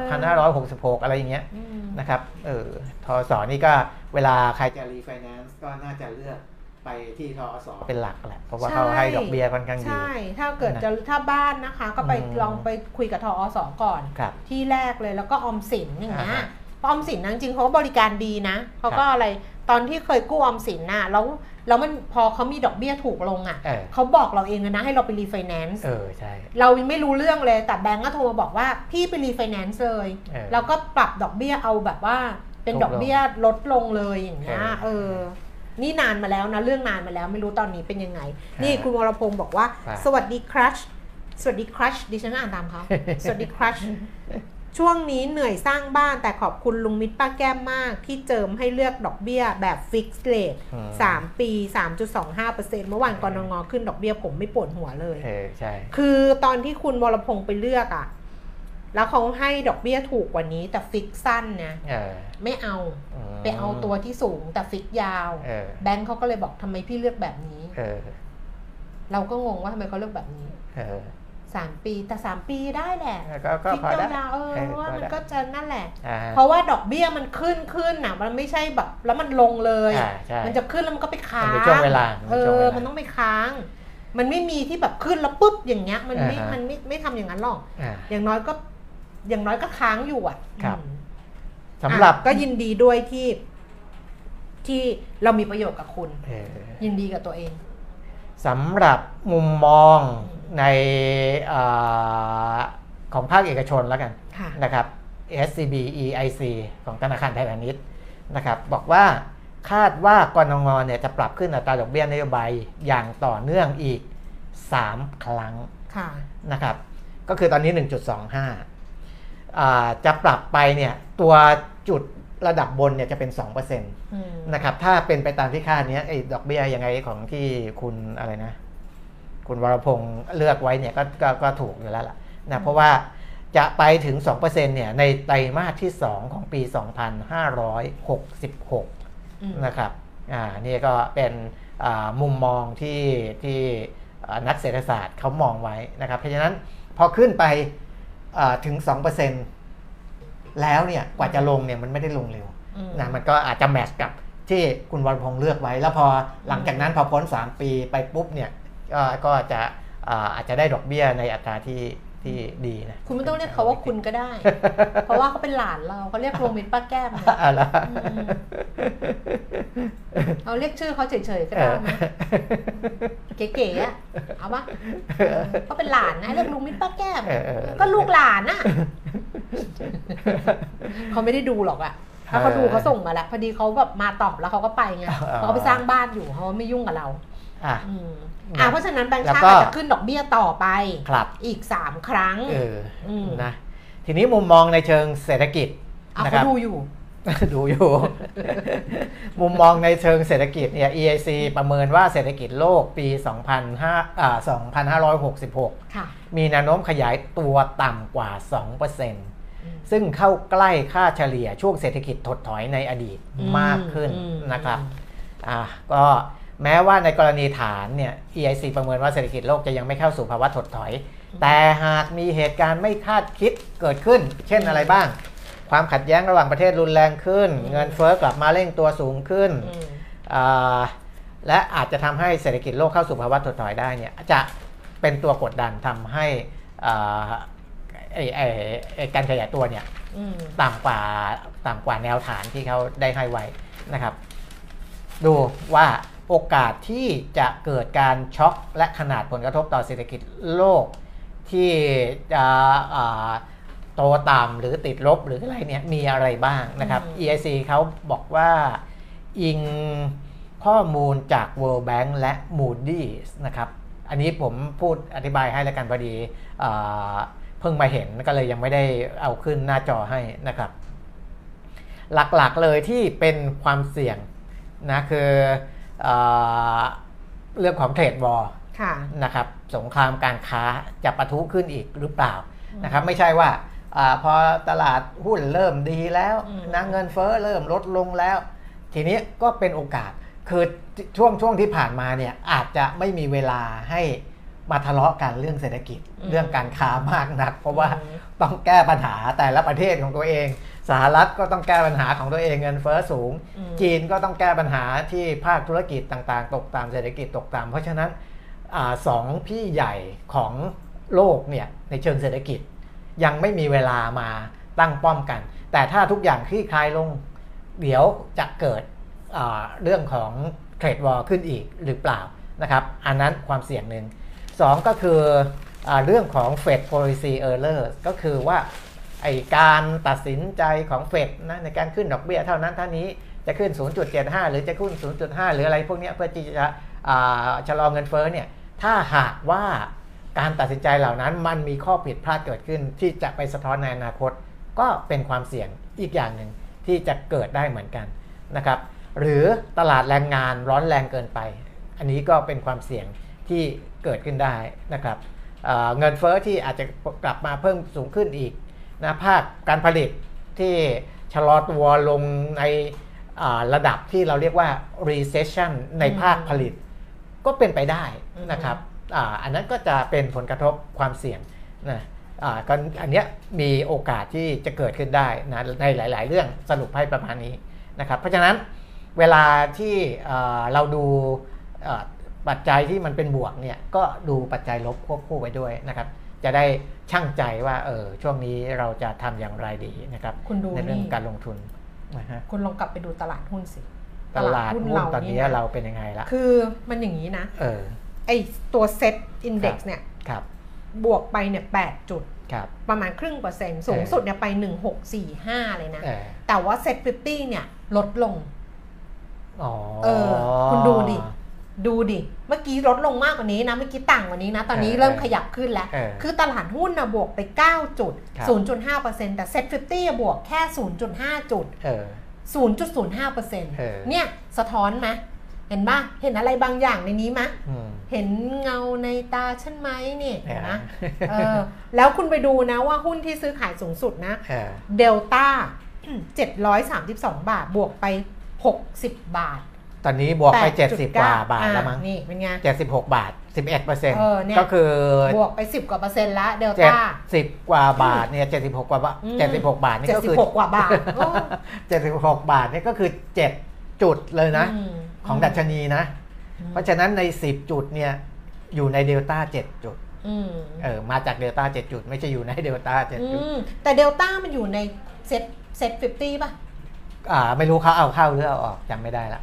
Speaker 3: 2566 อะไรอย่างเงี้ย
Speaker 2: อืม
Speaker 3: นะครับเออธอส. นี่ก็เวลาใครจะรีไฟแนนซ์ก็น่าจะเลือกไปที่ธอส. เป็นหลักแหละเพราะว่าเขาให้ดอกเบี้ยค่อนข้างดี
Speaker 2: ใช่ถ้าเกิด
Speaker 3: นะ
Speaker 2: จะถ้าบ้านนะคะ ก็ไป
Speaker 3: อืม
Speaker 2: ลองไปคุยกับธอส. ก่อน
Speaker 3: ครับ
Speaker 2: ที่แรกเลยแล้วก็ออมสินอย่างเงี้ย
Speaker 3: อ่าฮะ
Speaker 2: เพราะออมสินนะจริงๆเขาก็บริการดีนะเขาก็
Speaker 3: ครับ
Speaker 2: อะไรตอนที่เคยกู้ออมสินน่ะแล้ว แล้วมันพอเขามีดอกเบี้ยถูกลงอะ
Speaker 3: เออ
Speaker 2: เขาบอกเราเองเลยนะให้เราไปรีไฟแนนซ์
Speaker 3: เออใช่
Speaker 2: เรายังไม่รู้เรื่องเลยแต่แบงก์ก็โทรมาบอกว่าพี่ไปรีไฟแนนซ์เลย
Speaker 3: เออ
Speaker 2: แล้วก็ปรับดอกเบี้ยเอาแบบว่าเป็น
Speaker 3: ถูกลง
Speaker 2: ดอกเบี้ยลดลงเลยอย่างเงี้ย
Speaker 3: เออ
Speaker 2: เออ นี่นานมาแล้วนะเรื่องนานมาแล้วไม่รู้ตอนนี้เป็นยังไง
Speaker 3: อ
Speaker 2: นี่คุณวรพงศ์บอกว่า
Speaker 3: ว่า
Speaker 2: สวัสดีครัชสวัสดีครัชดิฉันก็อ่านตามเขาสวัสดีครัช ช่วงนี้เหนื่อยสร้างบ้านแต่ขอบคุณลุงมิตรป้าแก้มมากที่เจิมให้เลือกดอกเบี้ยแบบ fix rate
Speaker 3: อืม
Speaker 2: สามปี3.25%เมื่อวานกรงงขึ้นดอกเบี้ยผมไม่ปวดหัวเลย
Speaker 3: เออใช่
Speaker 2: คือตอนที่คุณวรพงศ์ไปเลือกอะแล้วเขาให้ดอกเบี้ยถูกกว่านี้แต่ฟิกสั้นนะ
Speaker 3: เออ
Speaker 2: ไม่เอา
Speaker 3: ม
Speaker 2: ไปเอาตัวที่สูงแต่ฟิกยาว
Speaker 3: เออ
Speaker 2: แบงค์เขาก็เลยบอกทำไมพี่เลือกแบบนี้
Speaker 3: เออ
Speaker 2: เราก็งงว่าทำไมเขาเลือกแบบนี้
Speaker 3: เออ
Speaker 2: สามปีแต่สามปีได้แหละ
Speaker 3: ก็ก็
Speaker 2: ฟิก
Speaker 3: พอได้
Speaker 2: ยาวๆเออ
Speaker 3: เออ
Speaker 2: ว่า
Speaker 3: พอ
Speaker 2: มัน
Speaker 3: ได้
Speaker 2: ก็จะนั่นแหละ
Speaker 3: อ่า
Speaker 2: เพราะว่าดอกเบี้ยมันขึ้นขึ้นน่ะมันไม่ใช่แบบแล้วมันลงเลย
Speaker 3: อ่าใช่
Speaker 2: มันจะขึ้นแล้วมันก็ไปค้าง
Speaker 3: มันมีช่วงเวลา
Speaker 2: เอ
Speaker 3: มีช่วง
Speaker 2: อ
Speaker 3: เวลามั
Speaker 2: มันต้องไปค้าง มันไม่มีที่แบบขึ้นแล้วปุ๊บอย่างเงี้ย มันไม่
Speaker 3: อ่าฮะ
Speaker 2: มันไม่ไม่ทำอย่างนั้นหรอก
Speaker 3: อ่า
Speaker 2: อย่างน้อยก็ อย่างน้อยก็ค้างอยู่อะ
Speaker 3: ครับ
Speaker 2: อืม
Speaker 3: สำหรับ
Speaker 2: อะก็ยินดีด้วยที่ ที่เรามีประโยชน์กับคุณ
Speaker 3: เออ
Speaker 2: ยินดีกับตัวเอง
Speaker 3: สำหรับมุมมอง ในอาของภาคเอกชนแล้วกัน
Speaker 2: ค่ะ
Speaker 3: นะครับ SCB EIC ของธนาคารไทยพาณิชย์นะครับบอกว่าคาดว่ากรงงเนี่ยจะปรับขึ้นอัตราดอกเบี้ยนโยบายอย่างต่อเนื่องอีก 3 ครั้ง
Speaker 2: ค่ะ
Speaker 3: นะครับ ก็คือตอนนี้ 1.25อ่าจะปรับไปเนี่ยตัวจุดระดับบนเนี่ยจะเป็น2%
Speaker 2: อืม
Speaker 3: นะครับถ้าเป็นไปตามที่คาดเนี้ยไอ้ดอกเบี้ยยังไงของที่คุณอะไรนะ คุณวรพงศ์เลือกไว้เนี่ยก็ก็ก็ถูกอยู่แล้วล่ะนะเพราะว่าจะไปถึง 2%เนี่ยในไตรมาสที่ 2 ของปี 2566
Speaker 2: อืม
Speaker 3: นะครับอ่านี่ก็เป็นอ่ามุมมองที่ที่อ่านักเศรษฐศาสตร์เขามองไว้นะครับ เพราะฉะนั้นพอขึ้นไปอ่าถึง 2%แล้วเนี่ยกว่าจะลงเนี่ยมันไม่ได้ลงเร็ว
Speaker 2: อืม
Speaker 3: นะมันก็อาจจะแมทช์กับที่คุณวรพงษ์เลือกไว้ แล้วพอหลังจากนั้นพอพ้น 3 ปีไปปุ๊บเนี่ย ก็ก็จะอ่าอาจจะได้ดอกเบี้ยในอัตราที่ที่ดีนะ
Speaker 2: คุณไม่ต้องเรียกเขาว่าคุณก็ได้ เพราะว่าเขาเป็นหลานเราเขาเรียกโรมินป้าแก้มเนี่ย
Speaker 3: อะไร
Speaker 2: อืมเอาเรียกชื่อเขาเฉยๆก็ได้นะเก๋ๆอะเอาปะเออเขาเป็นหลานนะเรียกลุงมิตรป้าแก้ม
Speaker 3: เออเออ
Speaker 2: ก็ลูกหลานน่ะเขาไม่ได้ดูหรอกอะถ้าเขาดูเขาส่งมาแล้วพอดีเขาแบบมาตอบแล้วเขาก็ไปไง
Speaker 3: อ๋อ
Speaker 2: เขาก็ไปสร้างบ้านอยู่เขาไม่ยุ่งกับเรา
Speaker 3: อะ
Speaker 2: อืมอ่าเพราะฉะนั้นแบงค์ชาติ
Speaker 3: แล้วก็
Speaker 2: อาจจะขึ้นดอกเบี้ยต่อไป
Speaker 3: ครับ
Speaker 2: อีก 3 ครั้ง
Speaker 3: เอออ
Speaker 2: ม
Speaker 3: นะทีนี้มุมมองในเชิงเศรษฐกิจ
Speaker 2: เอา
Speaker 3: นะค
Speaker 2: เขา
Speaker 3: รับ
Speaker 2: ดูอยู่
Speaker 3: ดูอยู่ มุมมองในเชิงเศรษฐกิจเนี่ย EIC ประเมินว่าเศรษฐกิจโลกปี 2005อ่า2566
Speaker 2: ค่ะ
Speaker 3: มีแนวโน้มขยายตัวต่ำกว่า2%
Speaker 2: อืม
Speaker 3: ซึ่งเข้าใกล้ค่าเฉลี่ยช่วงเศรษฐกิจถดถอยในอดีต
Speaker 2: อืม
Speaker 3: มากขึ้น
Speaker 2: อืม
Speaker 3: นะครับอ่าก็ แม้ว่าในกรณีฐานเนี่ย EIC ประเมินว่าเศรษฐกิจโลกจะยังไม่เข้าสู่ภาวะถดถอย แต่หากมีเหตุการณ์ไม่คาดคิดเกิดขึ้น เช่นอะไรบ้าง ความขัดแย้งระหว่างประเทศรุนแรงขึ้น เงินเฟ้อกลับมาเร่งตัวสูงขึ้น
Speaker 2: อืม
Speaker 3: อ่าและอาจจะทำให้เศรษฐกิจโลกเข้าสู่ภาวะถดถอยได้เนี่ยจะเป็นตัวกดดันทำให้อ่าไอ้ไอ้ไอ้การขยายตัวเนี่ย
Speaker 2: อืม
Speaker 3: ต่ำกว่าต่ำกว่าแนวฐานที่เขาได้ให้ไว้นะครับ ดูว่า โอกาสที่จะเกิดการช็อคและขนาดผลกระทบต่อเศรษฐกิจโลกที่จะอ่าโตต่ำหรือติดลบหรืออะไรเนี่ยมีอะไรบ้างนะครับ
Speaker 2: อืม
Speaker 3: EIC เขาบอกว่าอิงข้อมูลจาก World Bank และ Moody's นะครับอันนี้ผมพูดอธิบายให้แล้วกันพอดีอ่าเพิ่งมาเห็นก็เลยยังไม่ได้เอาขึ้นหน้าจอให้นะครับ หลักๆเลยที่เป็นความเสี่ยงนะคืออา เรื่องของเทรดวอร์
Speaker 2: ค่ะ
Speaker 3: นะครับสงครามการค้าจะปะทุขึ้นอีกหรือเปล่านะครับไม่ใช่ว่าอาพอตลาดหุ้นเริ่มดีแล้ว
Speaker 2: อืม
Speaker 3: นะเงินเฟ้อเริ่มลดลงแล้ว ทีนี้ก็เป็นโอกาสคือช่วงช่วงที่ผ่านมาเนี่ยอาจจะไม่มีเวลาให้มาทะเลาะกันเรื่องเศรษฐกิจเรื่องการค้ามากนัก เพราะว่า
Speaker 2: อืม
Speaker 3: ต้องแก้ปัญหาแต่ละประเทศของตัวเอง สหรัฐก็ต้องแก้ปัญหาของตัวเองเงินเฟ้อสูง
Speaker 2: อืม
Speaker 3: จีนก็ต้องแก้ปัญหาที่ภาคธุรกิจต่างๆ ตกต่ำเศรษฐกิจตกต่ำเพราะฉะนั้นอาสองพี่ใหญ่ของโลกเนี่ยในเชิงเศรษฐกิจ ยังไม่มีเวลามาตั้งป้อมกัน แต่ถ้าทุกอย่างคลี่คลายลง เดี๋ยวจะเกิดอ่าเรื่องของเทรดวอร์ขึ้นอีกหรือเปล่านะครับ อันนั้นความเสี่ยงหนึ่งสองก็คืออาเรื่องของ Fed policy error ก็คือว่า ไอการตัดสินใจของเฟดนะในการขึ้นดอกเบี้ยเท่านั้นเท่านี้จะขึ้น 0.75 หรือจะขึ้น 0.5 หรืออะไรพวกนี้เพื่อที่จะชะลอเงินเฟ้อเนี่ยถ้าหากว่าการตัดสินใจเหล่านั้นมันมีข้อผิดพลาดเกิดขึ้น ที่จะไปสะท้อนในอนาคต ก็เป็นความเสี่ยงอีกอย่างหนึ่งที่จะเกิดได้เหมือนกันนะครับหรือตลาดแรงงานร้อนแรงเกินไป อันนี้ก็เป็นความเสี่ยงที่เกิดขึ้นได้นะครับเเงินเฟอ้อที่อาจจะกลับมาเพิ่มสูงขึ้นอีก นะภาคการผลิตที่ชะลอตัวลงในอ่าระดับที่เราเรียกว่า recession ในภาคผลิต ก็เป็นไปได้นะครับอ่าอันนั้นก็จะเป็นผลกระทบความเสี่ยงนะอ่าก็อันเนี้ยมีโอกาสที่จะเกิดขึ้นได้นะในหลาย ๆ เรื่องสรุปให้ประมาณนี้นะครับเพราะฉะนั้นเวลาที่เอ่อเราดูเอ่อปัจจัยที่มันเป็นบวกเนี่ยก็ดูปัจจัยลบควบคู่ไปด้วยนะครับ จะได้ช่างใจว่าเออช่วงนี้เราจะทำอย่างไรดีนะครับ
Speaker 2: คุณดู
Speaker 3: ในเรื่อง
Speaker 2: นี่
Speaker 3: การลงทุนนะฮะ
Speaker 2: คุณลองกลับไปดูตลาดหุ้นสิ
Speaker 3: ตลาดหุ้นตอนนี้ะเราเป็นยังไงละ
Speaker 2: คือมันอย่างนี้นะ
Speaker 3: เออ
Speaker 2: ไอตัว SET Index เนี่ย
Speaker 3: ครับ
Speaker 2: บวกไปเนี่ยแปดจุด
Speaker 3: ครับ
Speaker 2: ประมาณครึ่งเปอร์เซ็นต์สูงสุดเนี่ยไป1645เลยนะ
Speaker 3: เออ
Speaker 2: แต่ว่า SET50 เนี่ยลดลง
Speaker 3: อ๋อ
Speaker 2: เออ คุณดูดิ ดูดิ เมื่อกี้ลดลงมากกว่านี้นะ เมื่อกี้ต่างกว่านี้นะ ตอนนี้
Speaker 3: เออ
Speaker 2: เริ่มขยับขึ้นแล้ว
Speaker 3: เออ
Speaker 2: คือตลาดหุ้นนะบวกไป 9 จุด
Speaker 3: ครับ
Speaker 2: 0.5%แต่ SET50 อะบวกแค่ 0.5 จุด
Speaker 3: เออ
Speaker 2: 0.05%
Speaker 3: เออ
Speaker 2: เนี่ยสะท้อนไหมเห็นปะเห็นอะไรบางอย่างในนี้ไหม
Speaker 3: อืม
Speaker 2: เห็นเงาในตาฉันไหมเนี่ยเห็นไหม
Speaker 3: เออ
Speaker 2: เออแล้วคุณไปดูนะว่าหุ้นที่ซื้อขายสูงสุดนะ
Speaker 3: เออ
Speaker 2: เดลต้า732 บาท บวกไป 60 บาท
Speaker 3: ตอนนี้บวกไป
Speaker 2: 8.9
Speaker 3: 70 กว่าบาทแล้วมั้ง
Speaker 2: อะนี่เป็นไง
Speaker 3: 76 บาท 11เปอร์เซ็นต์
Speaker 2: เออเนี่ย
Speaker 3: ก็คือบ
Speaker 2: วกไป 10 กว่าเปอร์เซ็นต์ละเดล
Speaker 3: เจ็ด
Speaker 2: ต้า
Speaker 3: สิบกว่าบาทเนี่ย76 กว่าบาท
Speaker 2: อืม
Speaker 3: 76 บาทนี่ก็คือ
Speaker 2: 76กว่าบาทโอ้
Speaker 3: 76 บาทนี่ก็คือ 7 จุดเลยนะ
Speaker 2: อืม
Speaker 3: ของดัชนีนะ เพราะฉะนั้นใน 10 จุดเนี่ยอยู่ในเดลต้า 7 จุด
Speaker 2: อืม
Speaker 3: เออมาจากเดลต้า 7 จุด ไม่ใช่อยู่ในเดลต้า7
Speaker 2: อื
Speaker 3: จุด
Speaker 2: มแต่เดลต้ามันอยู่ใน SET SET50 ป่ะ
Speaker 3: อ่าไม่รู้เขาเอาเข้าหรือเอาออกจำไม่ได้ละ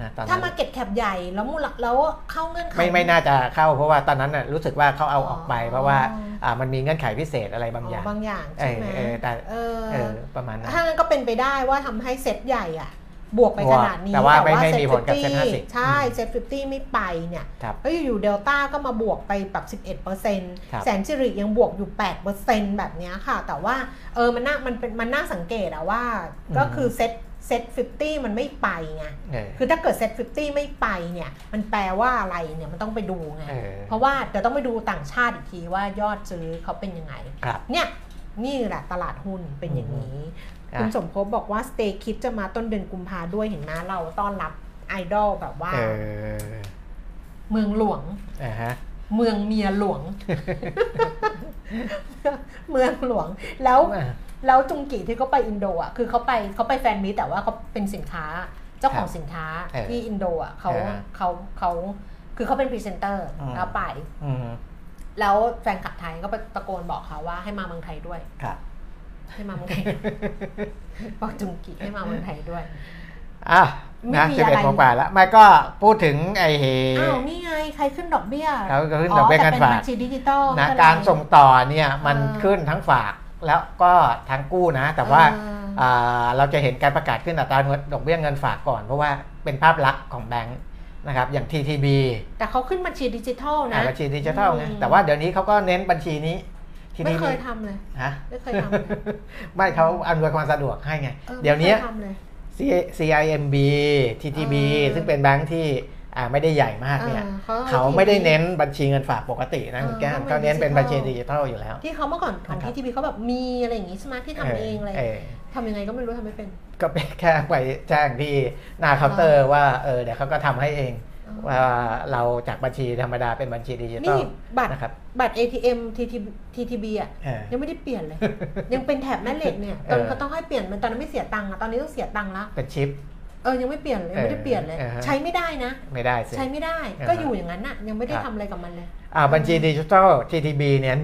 Speaker 3: นะตอน
Speaker 2: ถ้า
Speaker 3: นั้น
Speaker 2: มา market cap ใหญ่แล้วมูลแล้วเข้าเงื่อนไข
Speaker 3: ไม่ไม่น่าจะเข้าเพราะว่าตอนนั้นน่ะรู้สึกว่าเขาเอาออกไป เพราะว่าอ่ามันมีเงื่อนไขพิเศษอะไรบางอย่าง
Speaker 2: บางอย่าง
Speaker 3: เอ
Speaker 2: ใช่
Speaker 3: อ
Speaker 2: ไหม
Speaker 3: เออแต่
Speaker 2: เออ
Speaker 3: เออประมาณนั้น
Speaker 2: ถ้างั้นก็เป็นไปได้ว่าทำให้เซตใหญ่อะบวกไปขนาดนี้
Speaker 3: แต่ว่าไม่ไม่มีผลกับ SET50
Speaker 2: ใช่ SET fifty ไม่ไปเนี่ย
Speaker 3: ครับ
Speaker 2: แล้วอยู่ๆเดลต้าก็มาบวกไปแบบ11%
Speaker 3: ครับ
Speaker 2: แสนสิริยังบวกอยู่ 8%แบบเนี้ยค่ะ แต่ว่าเออมันน่ามันเป็นมันน่าสังเกตอะว่า ก็คือ SET SET50 มันไม่ไปไง
Speaker 3: เออ
Speaker 2: คือถ้าเกิด SET50 ไม่ไปเนี่ย มันแปลว่าอะไรเนี่ยมันต้องไปดูไง
Speaker 3: เออ
Speaker 2: เพราะว่าเดี๋ยวต้องไปดูต่างชาติอีกทีว่ายอดซื้อเขาเป็นยังไง
Speaker 3: ครับ
Speaker 2: เนี่ยนี่แหละตลาดหุ้นเป็นอย่างนี้
Speaker 3: อะ
Speaker 2: คุณสมภพบอกว่า Stray Kids จะมาต้นเดือนกุมภาด้วยเห็นไหมเราต้อนรับไอดอลแบบว่า
Speaker 3: เออ
Speaker 2: เมืองหลวง
Speaker 3: อ่าฮะ
Speaker 2: เมืองเมียหลวง เมืองหลวงแล้ว
Speaker 3: อ่า
Speaker 2: แล้วจุงกีที่เขาไปอินโดอะคือเขาไปเขาไป fan meet แต่ว่าเขาเป็นสินค้าเจ้าของ
Speaker 3: ครับ
Speaker 2: สินค้า
Speaker 3: เออ
Speaker 2: ที่อินโดอะเขา
Speaker 3: เออ
Speaker 2: เขาเขาคือเขาเป็นพรีเซนเตอร์
Speaker 3: อืม
Speaker 2: แล้วไป
Speaker 3: อืม
Speaker 2: แล้วแฟนคลับไทยก็ไปตะโกนบอกเขาว่าให้มาเมืองไทยด้วย
Speaker 3: ครับ
Speaker 2: ให้มาเมืองไทยบอกจุงกีให้มาเมืองไทยด้วย
Speaker 3: อะ
Speaker 2: ไม่
Speaker 3: นะ
Speaker 2: มี
Speaker 3: สิบ
Speaker 2: อะไร
Speaker 3: เอ็ดโมงกว่าแล้วไม่ก็พูดถึงไอ้เฮ
Speaker 2: อ้าวนี่ไงใครขึ้นดอกเบี้ย
Speaker 3: เขาก็ขึ้นดอกเบี้ย
Speaker 2: แต่
Speaker 3: เงิน
Speaker 2: เป็น
Speaker 3: ฝาก
Speaker 2: บัญชีดิจิตอล
Speaker 3: นะ
Speaker 2: ไม่เป็นไกา
Speaker 3: รส่งต่อเนี่ยมัน
Speaker 2: เออ
Speaker 3: ขึ้นทั้งฝาก แล้วก็ทั้งกู้นะ แต่ว่า
Speaker 2: เออ
Speaker 3: อ่าเราจะเห็นการประกาศขึ้นอัตราดอกเบี้ยเงินฝากก่อน เพราะว่าเป็นภาพลักษณ์ของแบงค์นะครับอย่าง TTB
Speaker 2: แต่เขาขึ้นบัญชีดิจิทัลนะ
Speaker 3: อ่าบัญชีดิจิทัลไง
Speaker 2: อืม
Speaker 3: แต่ว่าเดี๋ยวนี้เขาก็เน้นบัญชีนี้ที
Speaker 2: ไม่
Speaker 3: นี้
Speaker 2: เคยทำเลย
Speaker 3: ฮะ
Speaker 2: ไม่เคยทำเลย
Speaker 3: ไม่เขาอำนวยความสะดวกให้ไง
Speaker 2: ออ
Speaker 3: เดี๋ยวนี้
Speaker 2: ไม่คทำเลย
Speaker 3: C- CIMB TTB
Speaker 2: เออ
Speaker 3: ซึ่งเป็นแบงค์ที่อ่า ไม่ได้ใหญ่มากเนี่ย
Speaker 2: ออ
Speaker 3: เขาไม่ได้เน้นบัญชีเงินฝากปกตินะ
Speaker 2: เออ
Speaker 3: คุณแก้ม
Speaker 2: เขา
Speaker 3: เขา
Speaker 2: เป็น
Speaker 3: เน้นเป็น
Speaker 2: ดิ
Speaker 3: บัญ
Speaker 2: จิ
Speaker 3: ชี
Speaker 2: ทัล
Speaker 3: ดิจิทัลอยู่แล้ว
Speaker 2: ที่เขาเมื่อก่อนของ
Speaker 3: นะครับ
Speaker 2: ทีทีบีเขาแบบมีอะไรอย่างงี้ใช่ไหมที่ทำเองอะไร
Speaker 3: เออ
Speaker 2: ทำยังไงก็ไม่รู้ทำไม่เป็น
Speaker 3: ก็เป็นแค่ไปแจ้งที่หน้าเคาน์เตอร์ว่าเออเดี๋ยวเขาก็ทำให้เอง
Speaker 2: อ๋อ
Speaker 3: ว่าเราจากบัญชีธรรมดาเป็นบัญชีดิจิทัล นี่
Speaker 2: บัตร
Speaker 3: นะครับ
Speaker 2: บัตร ATM TTB TTB อะ
Speaker 3: เออ
Speaker 2: ยังไม่ได้เปลี่ยนเลย ยังเป็นแถบแม่เหล็กเนี่ย
Speaker 3: เอ
Speaker 2: ตอน
Speaker 3: อ
Speaker 2: เขาต้องให้เปลี่ยนมันตอนนั้นไม่เสียตังค์อะตอนนี้ต้องเสียตังค์ละ
Speaker 3: เป็นชิป
Speaker 2: เออยังไม่เปลี่ยนเลยยังไม่ได้เปลี่ยนเลย
Speaker 3: เออเออ
Speaker 2: ใช้ไม่ได้นะ
Speaker 3: ไม่ได้สิ
Speaker 2: ใช้ไม่ได้
Speaker 3: เออ
Speaker 2: ก็อยู่อย่างนั้นน่ะยังไม่ได้
Speaker 3: ครับ
Speaker 2: ทำอะไรกับมันเลย
Speaker 3: อ่าบัญชีดิจิทัล TTB เนี่ย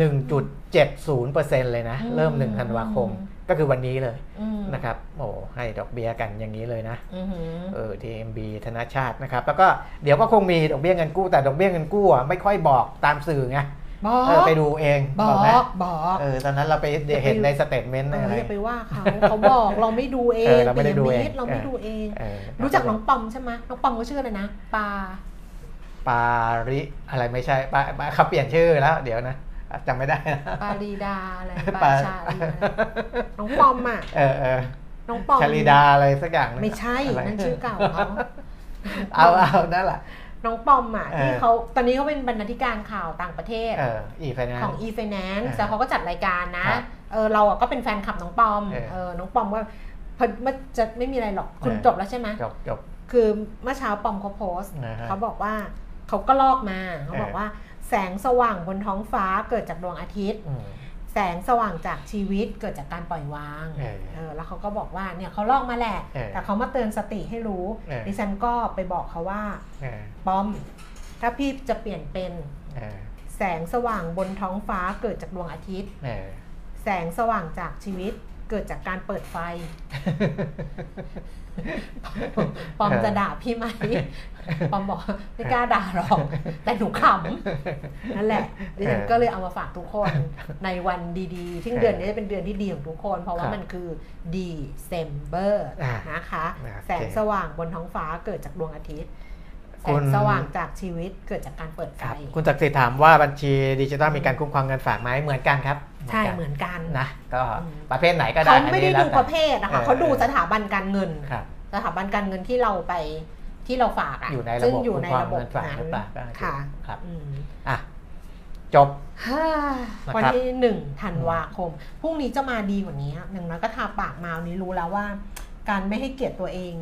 Speaker 3: 1.70%เลยนะ
Speaker 2: อืม
Speaker 3: เริ่ม1ธันวาคมก็คือวันนี้เลย
Speaker 2: อืม
Speaker 3: นะครับโอ้ให้ดอกเบี้ยกันอย่างนี้เลยนะ
Speaker 2: อือหือ
Speaker 3: เออ TMB ธนาชาตินะครับ แล้วก็เดี๋ยวก็คงมีดอกเบี้ยเงินกู้แต่ดอกเบี้ยเงินกู้อะไม่ค่อยบอกตามสื่อไง
Speaker 2: บอ
Speaker 3: เออกไปดูเอง
Speaker 2: บอก
Speaker 3: ไหม
Speaker 2: บอก
Speaker 3: เออตอนนั้นเราไปเห็นใน statement
Speaker 2: เออ
Speaker 3: อะไร
Speaker 2: อย่าไปว่าเขาเขาบอกเราไม่ดูเอ
Speaker 3: เองอเราไม่ได้ดูเอง
Speaker 2: ปิยมิตรเราไม่ดูเอง
Speaker 3: เออ
Speaker 2: รู้จักน้องปอมใช่ไหมน้องปอมก็ชื่ออะไรนะปา
Speaker 3: ปาริอะไรไม่ใช่ปาปาเขาเปลี่ยนชื่อแล้ว เดี๋ยวนะจำไม่ได้นะ
Speaker 2: ปารีดาอะไร
Speaker 3: ปา
Speaker 2: ปาชาลีอะไรน้องปอมอะ
Speaker 3: เออเออ
Speaker 2: น้องปอม
Speaker 3: ชลิดาอะไรสักอย่างนะ
Speaker 2: ไม่ใช่ะ
Speaker 3: ร
Speaker 2: นั่นชื่อเก่าเขา
Speaker 3: เอาเอานั่นแหละ
Speaker 2: น้องปอมอะ
Speaker 3: เออ
Speaker 2: ที่เขาตอนนี้เขาเป็นบรรณาธิการข่าวต่างประเทศ
Speaker 3: เอออีไฟนะ
Speaker 2: ของ e-finance
Speaker 3: เออ
Speaker 2: แล้วเขาก็จัดรายการนะครับเออเราอะก็เป็นแฟนคลับน้องปอม
Speaker 3: เออ
Speaker 2: เออน้องปอมว่าพอมันจะไม่มีอะไรหรอกคุณ
Speaker 3: เออ
Speaker 2: จบแล้วใช่ไหม
Speaker 3: จบจบ
Speaker 2: คือเมื่อเช้าปอมเขาโพสต์
Speaker 3: นะฮะ
Speaker 2: เขาบอกว่าเขาก็ลอกมาเขา
Speaker 3: เออ
Speaker 2: บอกว่าแสงสว่างบนท้องฟ้าเกิดจากดวงอาทิตย์
Speaker 3: อืม
Speaker 2: แสงสว่างจากชีวิตเกิดจากการปล่อยวาง
Speaker 3: เออ
Speaker 2: เออแล้วเขาก็บอกว่าเนี่ยเขาลอกมาแหละ
Speaker 3: เออ
Speaker 2: แต่เขามาเตือนสติให้รู้
Speaker 3: เออ
Speaker 2: ดิฉันก็ไปบอกเขาว่า
Speaker 3: เออ
Speaker 2: ปอม ถ้าพี่จะเปลี่ยนเป็น
Speaker 3: เออ
Speaker 2: แสงสว่างบนท้องฟ้าเกิดจากดวงอาทิตย์
Speaker 3: เออ
Speaker 2: แสงสว่างจากชีวิตเกิดจากการเปิดไฟ ปอมจะด่าพี่ไหมปอมบอกไม่กล้าด่าหรอก แต่หนูขำนั่นแหละดิฉันก็เลยเอามาฝากทุกคนในวันดีๆที่งเดือนนี้จะเป็นเดือนที่ดีของทุกคน เพราะว่ามันคือ December
Speaker 3: อ่า
Speaker 2: นะคะ
Speaker 3: โอเค
Speaker 2: แสงสว่างบนท้องฟ้าเกิดจากดวงอาทิตย์ แส
Speaker 3: คุ
Speaker 2: ง
Speaker 3: ณ
Speaker 2: สว่างจากชีวิตเกิดจากการเปิดไฟ
Speaker 3: ครับคุณศักดิ์สิทธิ์ถามว่าบัญชีดิจิทัลมีการคุ้มครองเงินฝากไหมเหมือนกันครับ
Speaker 2: ใช่
Speaker 3: กั
Speaker 2: เหมือนกัน
Speaker 3: นะก็
Speaker 2: อืม
Speaker 3: ประเภทไหนก็ได้
Speaker 2: เขาไม่ได้
Speaker 3: อันนี้
Speaker 2: ดู
Speaker 3: แล้วแต่
Speaker 2: ประเภทนะคะ
Speaker 3: เออ
Speaker 2: เขาดูสถาบันการเงิน
Speaker 3: ครับ
Speaker 2: สถาบันการเงินที่เราไปที่เราฝากอะ
Speaker 3: อยู่ในระ
Speaker 2: ซึ่ง
Speaker 3: บบ
Speaker 2: อยู่ในระบบ
Speaker 3: คุ้มครองเงินฝากหรือเปล่าก็
Speaker 2: ค่ะ
Speaker 3: ครับ
Speaker 2: อืม
Speaker 3: อะจบ
Speaker 2: ฮ่า
Speaker 3: นะครับ
Speaker 2: วันที่หนึ่งธันวาคมพรุ่งนี้จะมาดีกว่านี้อย่างน้อยก็ทาปากมาวันนี้รู้แล้วว่า การไม่ให้เกียรติตัวเอง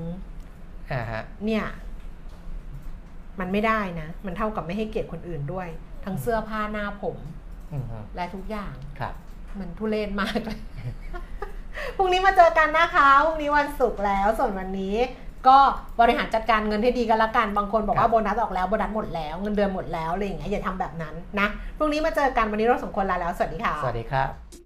Speaker 3: อ่าฮะ
Speaker 2: เนี่ย มันไม่ได้นะ มันเท่ากับไม่ให้เกียรติคนอื่นด้วย ทั้งเสื้อผ้าหน้าผม
Speaker 3: อืมฮึ
Speaker 2: และทุกอย่าง
Speaker 3: ครับ
Speaker 2: มันทุเรศมากเลย พรุ่งนี้มาเจอกันนะคะ พรุ่งนี้วันศุกร์แล้ว ส่วนวันนี้ ก็บริหารจัดการเงินให้ดีกันละกัน บางคนบอก
Speaker 3: ครั
Speaker 2: ว่า
Speaker 3: บ
Speaker 2: โบนัสออกแล้ว โบนัสหมดแล้ว เงินเดือนหมดแล้วอะไรอย่างเงี้ย อย่าทำแบบนั้นนะ พรุ่งนี้มาเจอกัน วันนี้เราสองคนลาแล้ว สวัสดีค่ะ
Speaker 3: สวัสดีครับ